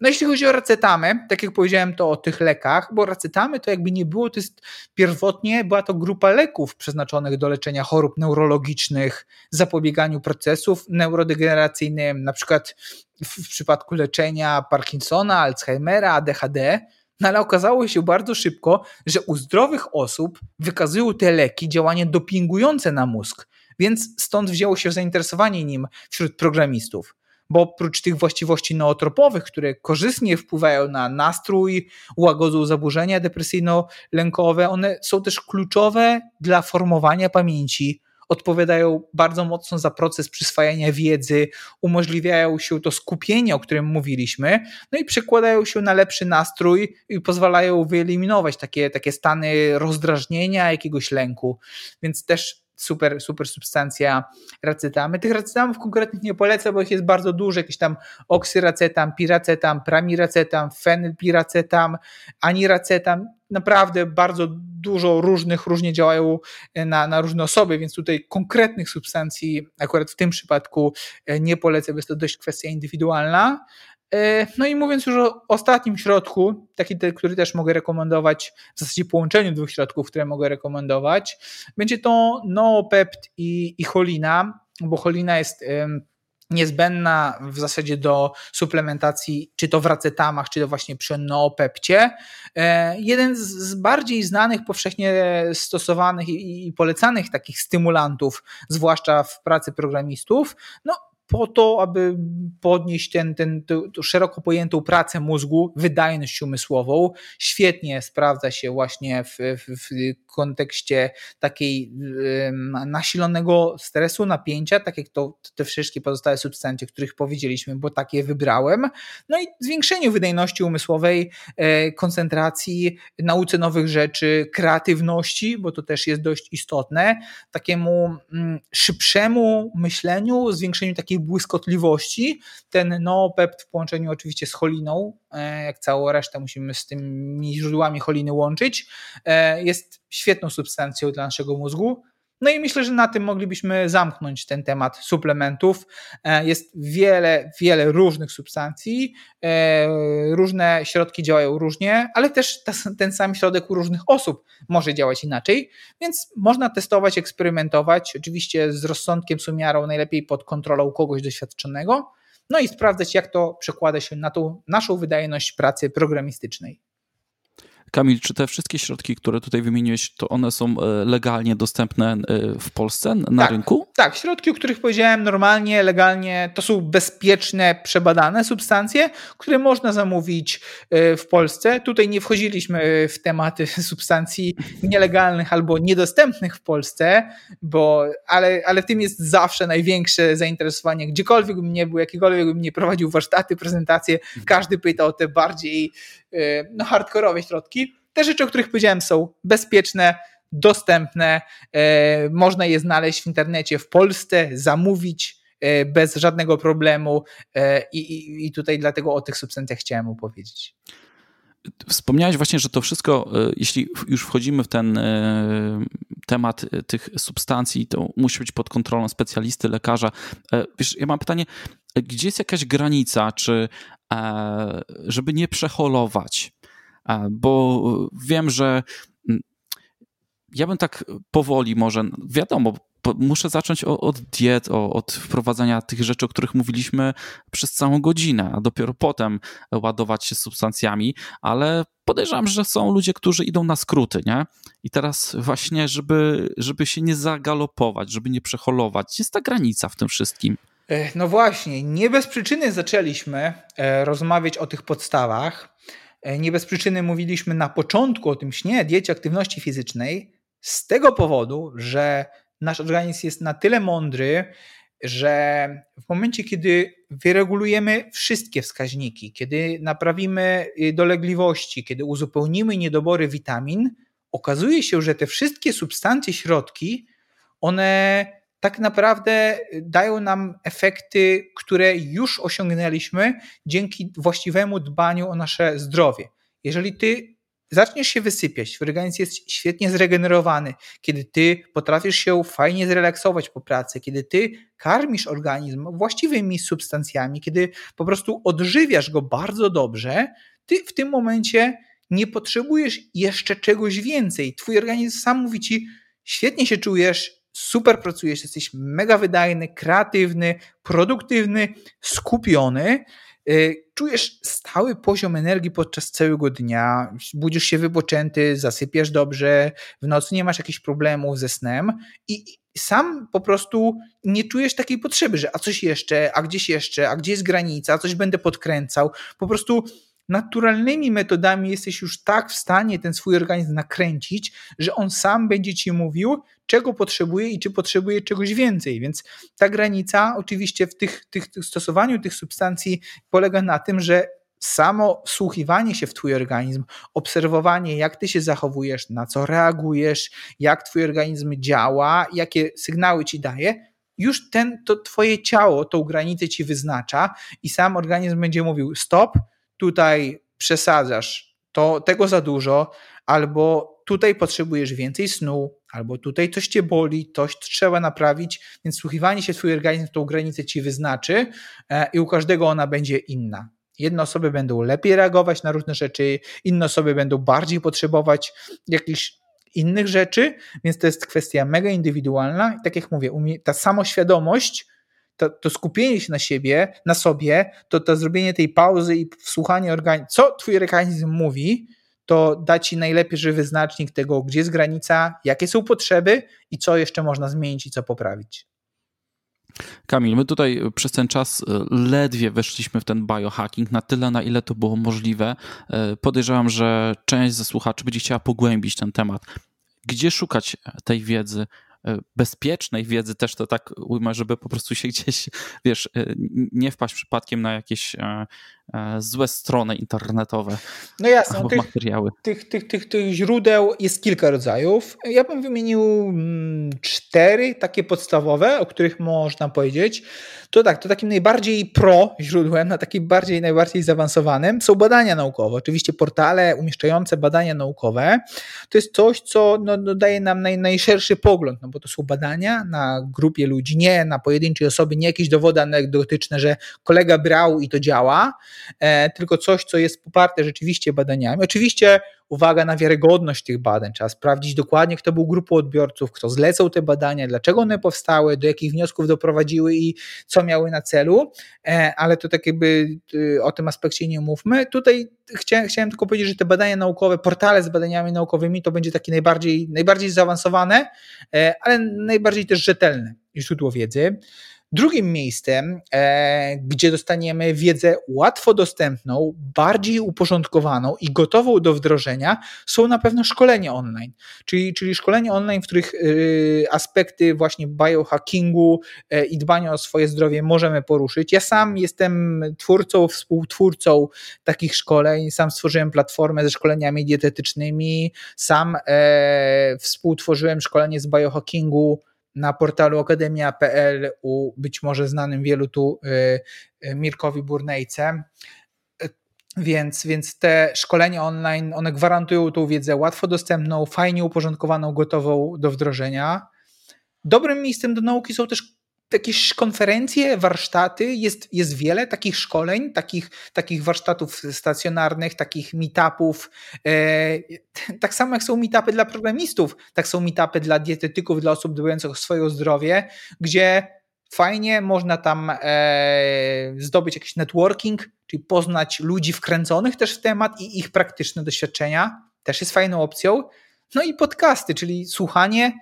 No jeśli chodzi o racetamy, tak jak powiedziałem to o tych lekach, bo racetamy to jakby nie było, to jest pierwotnie była to grupa leków przeznaczonych do leczenia chorób neurologicznych, zapobieganiu procesów neurodegeneracyjnych, na przykład w przypadku leczenia Parkinsona, Alzheimera, ADHD, no ale okazało się bardzo szybko, że u zdrowych osób wykazują te leki działanie dopingujące na mózg, więc stąd wzięło się zainteresowanie nim wśród programistów. Bo oprócz tych właściwości nootropowych, które korzystnie wpływają na nastrój, łagodzą zaburzenia depresyjno-lękowe, one są też kluczowe dla formowania pamięci, odpowiadają bardzo mocno za proces przyswajania wiedzy, umożliwiają się to skupienie, o którym mówiliśmy, no i przekładają się na lepszy nastrój i pozwalają wyeliminować takie, takie stany rozdrażnienia, jakiegoś lęku. Więc też super, super substancja racetamy. Tych racetamów konkretnych nie polecę, bo ich jest bardzo dużo, jakiś tam oksyracetam, piracetam, pramiracetam, fenylpiracetam, aniracetam, naprawdę bardzo dużo różnych, różnie działają na, na różne osoby, więc tutaj konkretnych substancji akurat w tym przypadku nie polecę, bo jest to dość kwestia indywidualna. E, no i mówiąc już o ostatnim środku, taki, który też mogę rekomendować, w zasadzie połączeniu dwóch środków, które mogę rekomendować, będzie to noopept i, i cholina, bo cholina jest niezbędna w zasadzie do suplementacji, czy to w racetamach, czy to właśnie przy noopepcie. E, jeden z bardziej znanych, powszechnie stosowanych i polecanych takich stymulantów, zwłaszcza w pracy programistów, no po to, aby podnieść ten, ten, szeroko pojętą pracę mózgu, wydajność umysłową. Świetnie sprawdza się właśnie w, w, w kontekście takiej nasilonego stresu, napięcia, tak jak to te wszystkie pozostałe substancje, których powiedzieliśmy, bo takie wybrałem. No i zwiększeniu wydajności umysłowej, e, koncentracji, nauce nowych rzeczy, kreatywności, bo to też jest dość istotne, takiemu mm, szybszemu myśleniu, zwiększeniu takiej takiej błyskotliwości. Ten noopept w połączeniu oczywiście z choliną, e, jak całą resztę musimy z tymi źródłami choliny łączyć, e, jest świetną substancją dla naszego mózgu. No i myślę, że na tym moglibyśmy zamknąć ten temat suplementów. E, jest wiele, wiele różnych substancji, e, różne środki działają różnie, ale też ten sam środek u różnych osób może działać inaczej, więc można testować, eksperymentować, oczywiście z rozsądkiem, sumiarą, najlepiej pod kontrolą kogoś doświadczonego, no i sprawdzać, jak to przekłada się na tą naszą wydajność pracy programistycznej. Kamil, czy te wszystkie środki, które tutaj wymieniłeś, to one są e, legalnie dostępne e, w Polsce na tak, rynku? Tak, środki, o których powiedziałem normalnie, legalnie, to są bezpieczne, przebadane substancje, które można zamówić e, w Polsce. Tutaj nie wchodziliśmy w tematy substancji nielegalnych albo niedostępnych w Polsce, bo, ale, ale tym jest zawsze największe zainteresowanie. Gdziekolwiek bym nie był, jakiekolwiek bym nie prowadził warsztaty, prezentacje, każdy pyta o te bardziej no, hardkorowe środki. Te rzeczy, o których powiedziałem, są bezpieczne, dostępne, e, można je znaleźć w internecie w Polsce, zamówić e, bez żadnego problemu e, i, i tutaj dlatego o tych substancjach chciałem opowiedzieć. Wspomniałeś właśnie, że to wszystko, jeśli już wchodzimy w ten temat tych substancji, to musi być pod kontrolą specjalisty, lekarza. Wiesz, ja mam pytanie, gdzie jest jakaś granica, czy żeby nie przeholować? Bo wiem, że mm, ja bym tak powoli może, wiadomo, muszę zacząć od diet, od wprowadzania tych rzeczy, o których mówiliśmy przez całą godzinę, a dopiero potem ładować się substancjami, ale podejrzewam, że są ludzie, którzy idą na skróty, nie? I teraz właśnie, żeby, żeby się nie zagalopować, żeby nie przeholować, jest ta granica w tym wszystkim. E, no właśnie, nie bez przyczyny zaczęliśmy e, rozmawiać o tych podstawach. E, nie bez przyczyny mówiliśmy na początku o tym śnie, diecie, aktywności fizycznej, z tego powodu, że nasz organizm jest na tyle mądry, że w momencie, kiedy wyregulujemy wszystkie wskaźniki, kiedy naprawimy y, dolegliwości, kiedy uzupełnimy niedobory witamin, okazuje się, że te wszystkie substancje, środki, one tak naprawdę dają nam efekty, które już osiągnęliśmy dzięki właściwemu dbaniu o nasze zdrowie. Jeżeli ty zaczniesz się wysypiać, twój organizm jest świetnie zregenerowany, kiedy ty potrafisz się fajnie zrelaksować po pracy, kiedy ty karmisz organizm właściwymi substancjami, kiedy po prostu odżywiasz go bardzo dobrze, ty w tym momencie nie potrzebujesz jeszcze czegoś więcej. Twój organizm sam mówi ci, świetnie się czujesz, super pracujesz, jesteś mega wydajny, kreatywny, produktywny, skupiony. Y, czujesz stały poziom energii podczas całego dnia, budzisz się wypoczęty, zasypiasz dobrze, w nocy nie masz jakichś problemów ze snem i sam po prostu nie czujesz takiej potrzeby, że a coś jeszcze, a gdzieś jeszcze, a gdzie jest granica, a coś będę podkręcał. Po prostu naturalnymi metodami jesteś już tak w stanie ten swój organizm nakręcić, że on sam będzie ci mówił, czego potrzebuje i czy potrzebuje czegoś więcej. Więc ta granica oczywiście w tych, tych, tych stosowaniu tych substancji polega na tym, że samo wsłuchiwanie się w Twój organizm, obserwowanie, jak Ty się zachowujesz, na co reagujesz, jak Twój organizm działa, jakie sygnały Ci daje, już ten, to Twoje ciało tą granicę Ci wyznacza i sam organizm będzie mówił: stop, tutaj przesadzasz, to tego za dużo, albo tutaj potrzebujesz więcej snu, albo tutaj coś cię boli, coś trzeba naprawić, więc słuchiwanie się twój organizm tą granicę ci wyznaczy e, i u każdego ona będzie inna. Jedne osoby będą lepiej reagować na różne rzeczy, inne osoby będą bardziej potrzebować jakichś innych rzeczy, więc to jest kwestia mega indywidualna i tak jak mówię, ta samoświadomość to, to, skupienie się na siebie, na sobie, to, to zrobienie tej pauzy i wsłuchanie organizmu, co twój organizm mówi, to da ci najlepszy wyznacznik tego, gdzie jest granica, jakie są potrzeby i co jeszcze można zmienić i co poprawić. Kamil, my tutaj przez ten czas e, ledwie weszliśmy w ten biohacking na tyle, na ile to było możliwe. E, podejrzewam, że część ze słuchaczy będzie chciała pogłębić ten temat. Gdzie szukać tej wiedzy? E, bezpiecznej wiedzy, też to tak ujmę, żeby po prostu się gdzieś, wiesz, nie wpaść przypadkiem na jakieś złe strony internetowe. No jasne, albo tych, materiały. Tych, tych, tych, tych źródeł jest kilka rodzajów. Ja bym wymienił mm, cztery takie podstawowe, o których można powiedzieć. To tak, to takim najbardziej pro źródłem, na takim bardziej, najbardziej zaawansowanym są badania naukowe. Oczywiście portale umieszczające badania naukowe to jest coś, co no, no daje nam naj, najszerszy pogląd, no bo to są badania na grupie ludzi, nie na pojedynczej osobie, nie jakieś dowody anegdotyczne, że kolega brał i to działa, e, tylko coś, co jest poparte rzeczywiście badaniami. Oczywiście uwaga na wiarygodność tych badań. Trzeba sprawdzić dokładnie, kto był grupą odbiorców, kto zlecał te badania, dlaczego one powstały, do jakich wniosków doprowadziły i co miały na celu, e, ale to tak jakby y, o tym aspekcie nie mówmy. Tutaj chciałem, chciałem tylko powiedzieć, że te badania naukowe, portale z badaniami naukowymi to będzie takie najbardziej, najbardziej zaawansowane, e, ale najbardziej też rzetelne źródło wiedzy. Drugim miejscem, e, gdzie dostaniemy wiedzę łatwo dostępną, bardziej uporządkowaną i gotową do wdrożenia, są na pewno szkolenia online. Czyli, czyli szkolenia online, w których y, aspekty właśnie biohackingu e, i dbania o swoje zdrowie możemy poruszyć. Ja sam jestem twórcą, współtwórcą takich szkoleń, sam stworzyłem platformę ze szkoleniami dietetycznymi, sam e, współtworzyłem szkolenie z biohackingu na portalu akademia.pl u być może znanym wielu tu y, y, Mirkowi Burnejce. Więc, więc te szkolenia online, one gwarantują tą wiedzę łatwo dostępną, fajnie uporządkowaną, gotową do wdrożenia. Dobrym miejscem do nauki są też jakieś konferencje, warsztaty, jest, jest wiele takich szkoleń, takich, takich warsztatów stacjonarnych, takich meetupów. E, tak samo jak są meetupy dla programistów, tak są meetupy dla dietetyków, dla osób dbających o swoje zdrowie, gdzie fajnie można tam e, zdobyć jakiś networking, czyli poznać ludzi wkręconych też w temat i ich praktyczne doświadczenia, też jest fajną opcją. No i podcasty, czyli słuchanie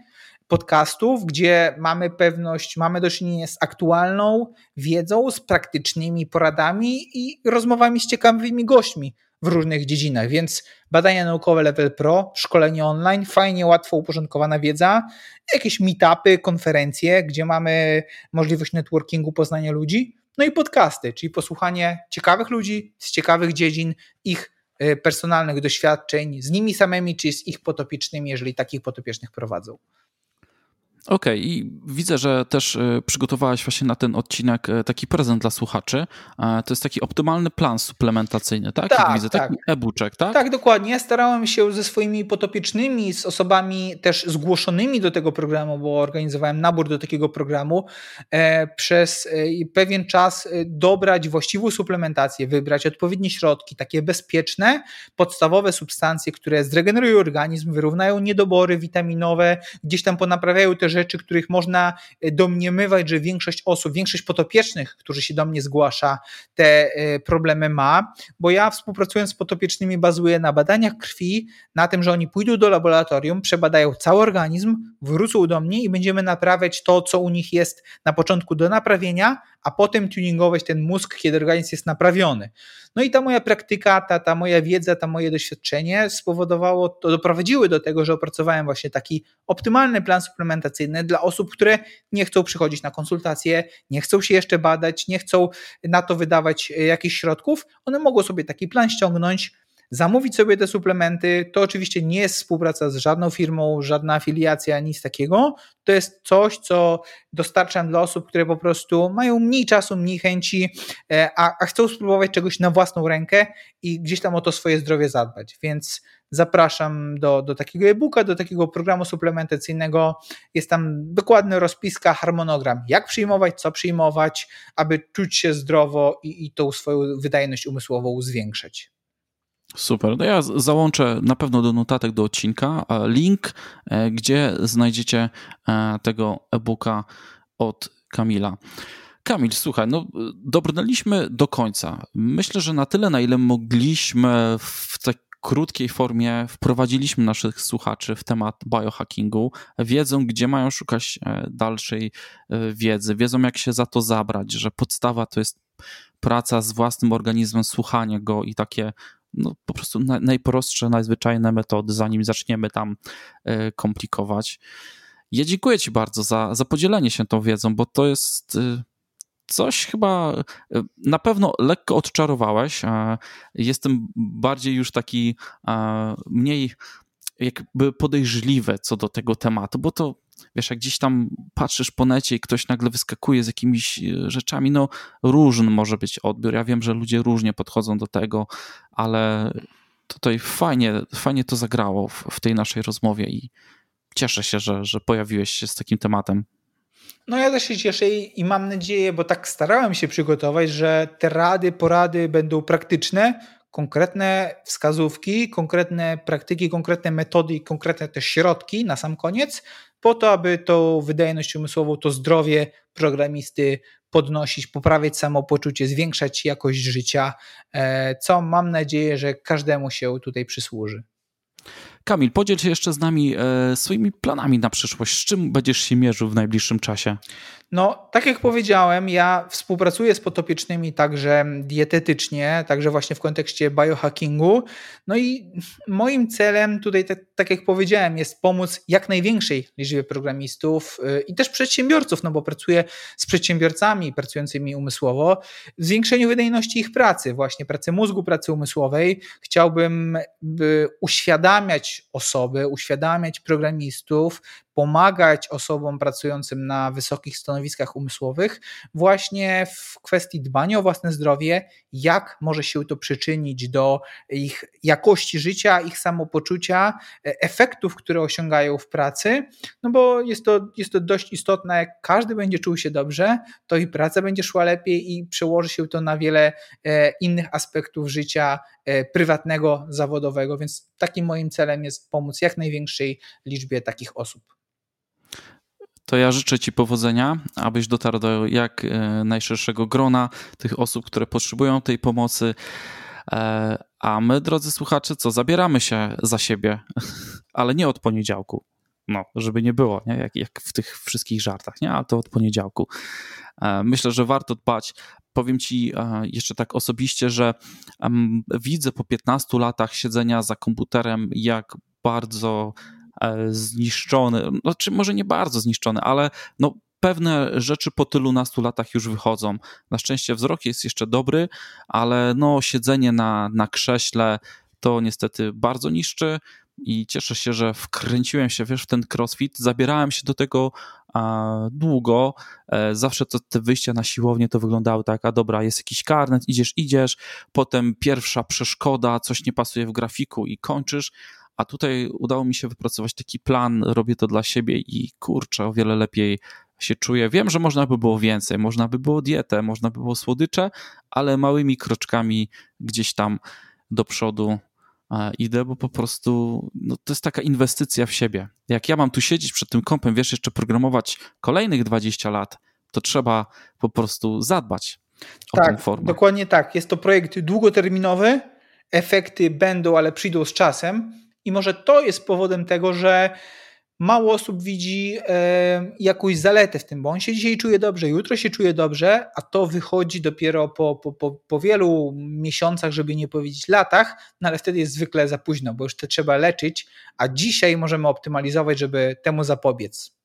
podcastów, gdzie mamy pewność, mamy do czynienia z aktualną wiedzą, z praktycznymi poradami i rozmowami z ciekawymi gośćmi w różnych dziedzinach. Więc badania naukowe Level Pro, szkolenie online, fajnie, łatwo uporządkowana wiedza, jakieś meetupy, konferencje, gdzie mamy możliwość networkingu, poznania ludzi, no i podcasty, czyli posłuchanie ciekawych ludzi z ciekawych dziedzin, ich e, personalnych doświadczeń z nimi samymi, czy z ich potopiecznymi, jeżeli takich potopiecznych prowadzą. Okej, okay. i widzę, że też e, przygotowałaś właśnie na ten odcinek e, taki prezent dla słuchaczy. E, to jest taki optymalny plan suplementacyjny, tak? Tak, widzę, tak. taki e-booczek, tak? Tak, dokładnie. Ja starałem się ze swoimi potopiecznymi, z osobami też zgłoszonymi do tego programu, bo organizowałem nabór do takiego programu, przez pewien czas dobrać właściwą suplementację, wybrać odpowiednie środki, takie bezpieczne, podstawowe substancje, które zregenerują organizm, wyrównają niedobory witaminowe, gdzieś tam ponaprawiają też rzeczy, których można e, domniemywać, że większość osób, większość potopiecznych, którzy się do mnie zgłasza, te e, problemy ma, bo ja współpracując z potopiecznymi bazuję na badaniach krwi, na tym, że oni pójdą do laboratorium, przebadają cały organizm, wrócą do mnie i będziemy naprawiać to, co u nich jest na początku do naprawienia, a potem tuningować ten mózg, kiedy organizm jest naprawiony. No i ta moja praktyka, ta, ta moja wiedza, ta moje doświadczenie spowodowało, to doprowadziły do tego, że opracowałem właśnie taki optymalny plan suplementacyjny dla osób, które nie chcą przychodzić na konsultacje, nie chcą się jeszcze badać, nie chcą na to wydawać jakichś środków. One mogą sobie taki plan ściągnąć, zamówić sobie te suplementy. To oczywiście nie jest współpraca z żadną firmą, żadna afiliacja, nic takiego. To jest coś, co dostarczam dla osób, które po prostu mają mniej czasu, mniej chęci, e, a, a chcą spróbować czegoś na własną rękę i gdzieś tam o to swoje zdrowie zadbać. Więc zapraszam do, do takiego e-booka, do takiego programu suplementacyjnego. Jest tam dokładny rozpiska, harmonogram, jak przyjmować, co przyjmować, aby czuć się zdrowo i, i tą swoją wydajność umysłową zwiększać. Super. No ja załączę na pewno do notatek do odcinka link, e, gdzie znajdziecie e, tego e-booka od Kamila. Kamil, słuchaj, no dobrnęliśmy do końca. Myślę, że na tyle, na ile mogliśmy w tak krótkiej formie wprowadziliśmy naszych słuchaczy w temat biohackingu, wiedzą, gdzie mają szukać e, dalszej wiedzy, wiedzą, jak się za to zabrać, że podstawa to jest praca z własnym organizmem, słuchanie go i takie no, po prostu na, najprostsze, najzwyczajne metody, zanim zaczniemy tam y, komplikować. Ja dziękuję Ci bardzo za, za podzielenie się tą wiedzą, bo to jest. Y, coś chyba e, na pewno lekko odczarowałeś. Jestem bardziej już taki mniej jakby podejrzliwy co do tego tematu, bo to wiesz, jak gdzieś tam patrzysz po necie i ktoś nagle wyskakuje z jakimiś e, rzeczami, no różny może być odbiór. Ja wiem, że ludzie różnie podchodzą do tego, ale tutaj fajnie, fajnie to zagrało w, w tej naszej rozmowie i cieszę się, że, że pojawiłeś się z takim tematem. No ja też się cieszę i, i, mam nadzieję, bo tak starałem się przygotować, że te rady, porady będą praktyczne, konkretne wskazówki, konkretne praktyki, konkretne metody i konkretne też środki na sam koniec, po to, aby tą wydajność umysłową, to zdrowie programisty podnosić, poprawiać samopoczucie, zwiększać jakość życia, e, co mam nadzieję, że każdemu się tutaj przysłuży. Kamil, podziel się jeszcze z nami e, swoimi planami na przyszłość. Z czym będziesz się mierzył w najbliższym czasie? No, tak jak powiedziałem, ja współpracuję z potopiecznymi także dietetycznie, także właśnie w kontekście biohackingu. No i moim celem tutaj, tak, tak jak powiedziałem, jest pomóc jak największej liczbie programistów yy, i też przedsiębiorców, no bo pracuję z przedsiębiorcami pracującymi umysłowo, w zwiększeniu wydajności ich pracy, właśnie pracy mózgu, pracy umysłowej. Chciałbym uświadamiać osoby, uświadamiać programistów, pomagać osobom pracującym na wysokich stanowiskach umysłowych właśnie w kwestii dbania o własne zdrowie, jak może się to przyczynić do ich jakości życia, ich samopoczucia, e, efektów, które osiągają w pracy, no bo jest to, jest to dość istotne, jak każdy będzie czuł się dobrze, to i praca będzie szła lepiej i przełoży się to na wiele e, innych aspektów życia e, prywatnego, zawodowego, więc takim moim celem jest pomóc jak największej liczbie takich osób to ja życzę Ci powodzenia, abyś dotarł do jak e, najszerszego grona tych osób, które potrzebują tej pomocy. E, a my, drodzy słuchacze, co zabieramy się za siebie, ale nie od poniedziałku. No, żeby nie było, nie? Jak, jak w tych wszystkich żartach, nie? Ale to od poniedziałku. E, myślę, że warto dbać. Powiem Ci jeszcze tak osobiście, że widzę po 15 latach siedzenia za komputerem, jak bardzo zniszczony, znaczy może nie bardzo zniszczony, ale no pewne rzeczy po tylu nastu latach już wychodzą. Na szczęście wzrok jest jeszcze dobry, ale no siedzenie na, na krześle to niestety bardzo niszczy i cieszę się, że wkręciłem się, wiesz, w ten crossfit, zabierałem się do tego a, długo, e, zawsze to, te wyjścia na siłownię to wyglądały tak, a dobra, jest jakiś karnet, idziesz, idziesz, potem pierwsza przeszkoda, coś nie pasuje w grafiku i kończysz, a tutaj udało mi się wypracować taki plan, robię to dla siebie i kurczę, o wiele lepiej się czuję. Wiem, że można by było więcej, można by było dietę, można by było słodycze, ale małymi kroczkami gdzieś tam do przodu e, idę, bo po prostu no, to jest taka inwestycja w siebie. Jak ja mam tu siedzieć przed tym kompem, wiesz, jeszcze programować kolejnych 20 lat, to trzeba po prostu zadbać o tak, tę formę. Dokładnie tak. Jest to projekt długoterminowy, efekty będą, ale przyjdą z czasem i może to jest powodem tego, że mało osób widzi jakąś zaletę w tym, bo on się dzisiaj czuje dobrze, jutro się czuje dobrze, a to wychodzi dopiero po, po, po, po wielu miesiącach, żeby nie powiedzieć latach, no ale wtedy jest zwykle za późno, bo już to trzeba leczyć, a dzisiaj możemy optymalizować, żeby temu zapobiec.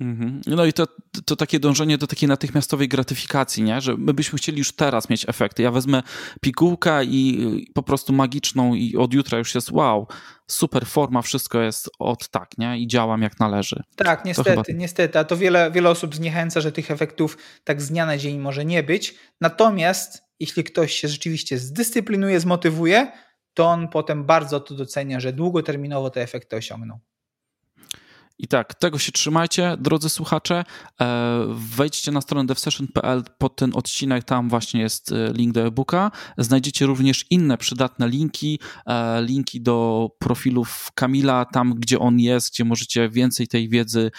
Mhm. No i to, to takie dążenie do takiej natychmiastowej gratyfikacji, nie? że my byśmy chcieli już teraz mieć efekty. Ja wezmę pigułkę i po prostu magiczną i od jutra już jest wow, super forma, wszystko jest od tak, nie? I działam jak należy. Tak, niestety, chyba... niestety. A to wiele, wiele osób zniechęca, że tych efektów tak z dnia na dzień może nie być. Natomiast jeśli ktoś się rzeczywiście zdyscyplinuje, zmotywuje, to on potem bardzo to docenia, że długoterminowo te efekty osiągną. I tak, tego się trzymajcie, drodzy słuchacze. E, wejdźcie na stronę devsession.pl pod ten odcinek, tam właśnie jest e, link do e-booka. Znajdziecie również inne przydatne linki, e, linki do profilów Kamila, tam gdzie on jest, gdzie możecie więcej tej wiedzy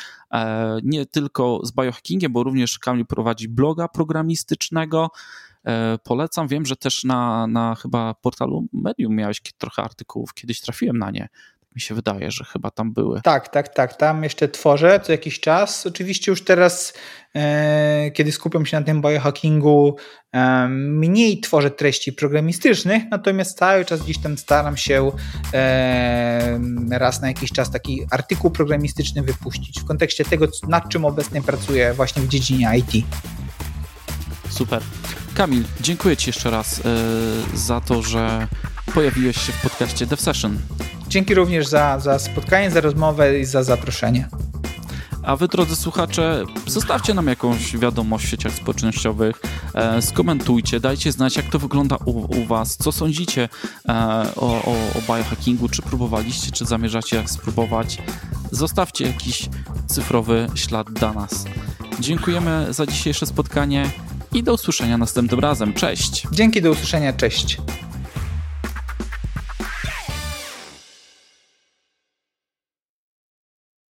nie tylko z biohackingiem, bo również Kamil prowadzi bloga programistycznego. Polecam, wiem, że też na, na chyba portalu Medium miałeś trochę artykułów, kiedyś trafiłem na nie mi się wydaje, że chyba tam były. Tak, tak, tak. Tam jeszcze tworzę co jakiś czas. Oczywiście już teraz, e, kiedy skupiam się na tym biohackingu, e, mniej tworzę treści programistycznych, natomiast cały czas gdzieś tam staram się e, raz na jakiś czas taki artykuł programistyczny wypuścić w kontekście tego, nad czym obecnie pracuję właśnie w dziedzinie IT. Super. Kamil, dziękuję Ci jeszcze raz y, za to, że pojawiłeś się w podcaście Dev Session. Dzięki również za, za spotkanie, za rozmowę i za zaproszenie. A wy, drodzy słuchacze, zostawcie nam jakąś wiadomość w sieciach społecznościowych, e, skomentujcie, dajcie znać, jak to wygląda u, u was, co sądzicie e, o, o, o biohackingu, czy próbowaliście, czy zamierzacie spróbować. Zostawcie jakiś cyfrowy ślad dla nas. Dziękujemy za dzisiejsze spotkanie i do usłyszenia następnym razem. Cześć! Dzięki, do usłyszenia, cześć.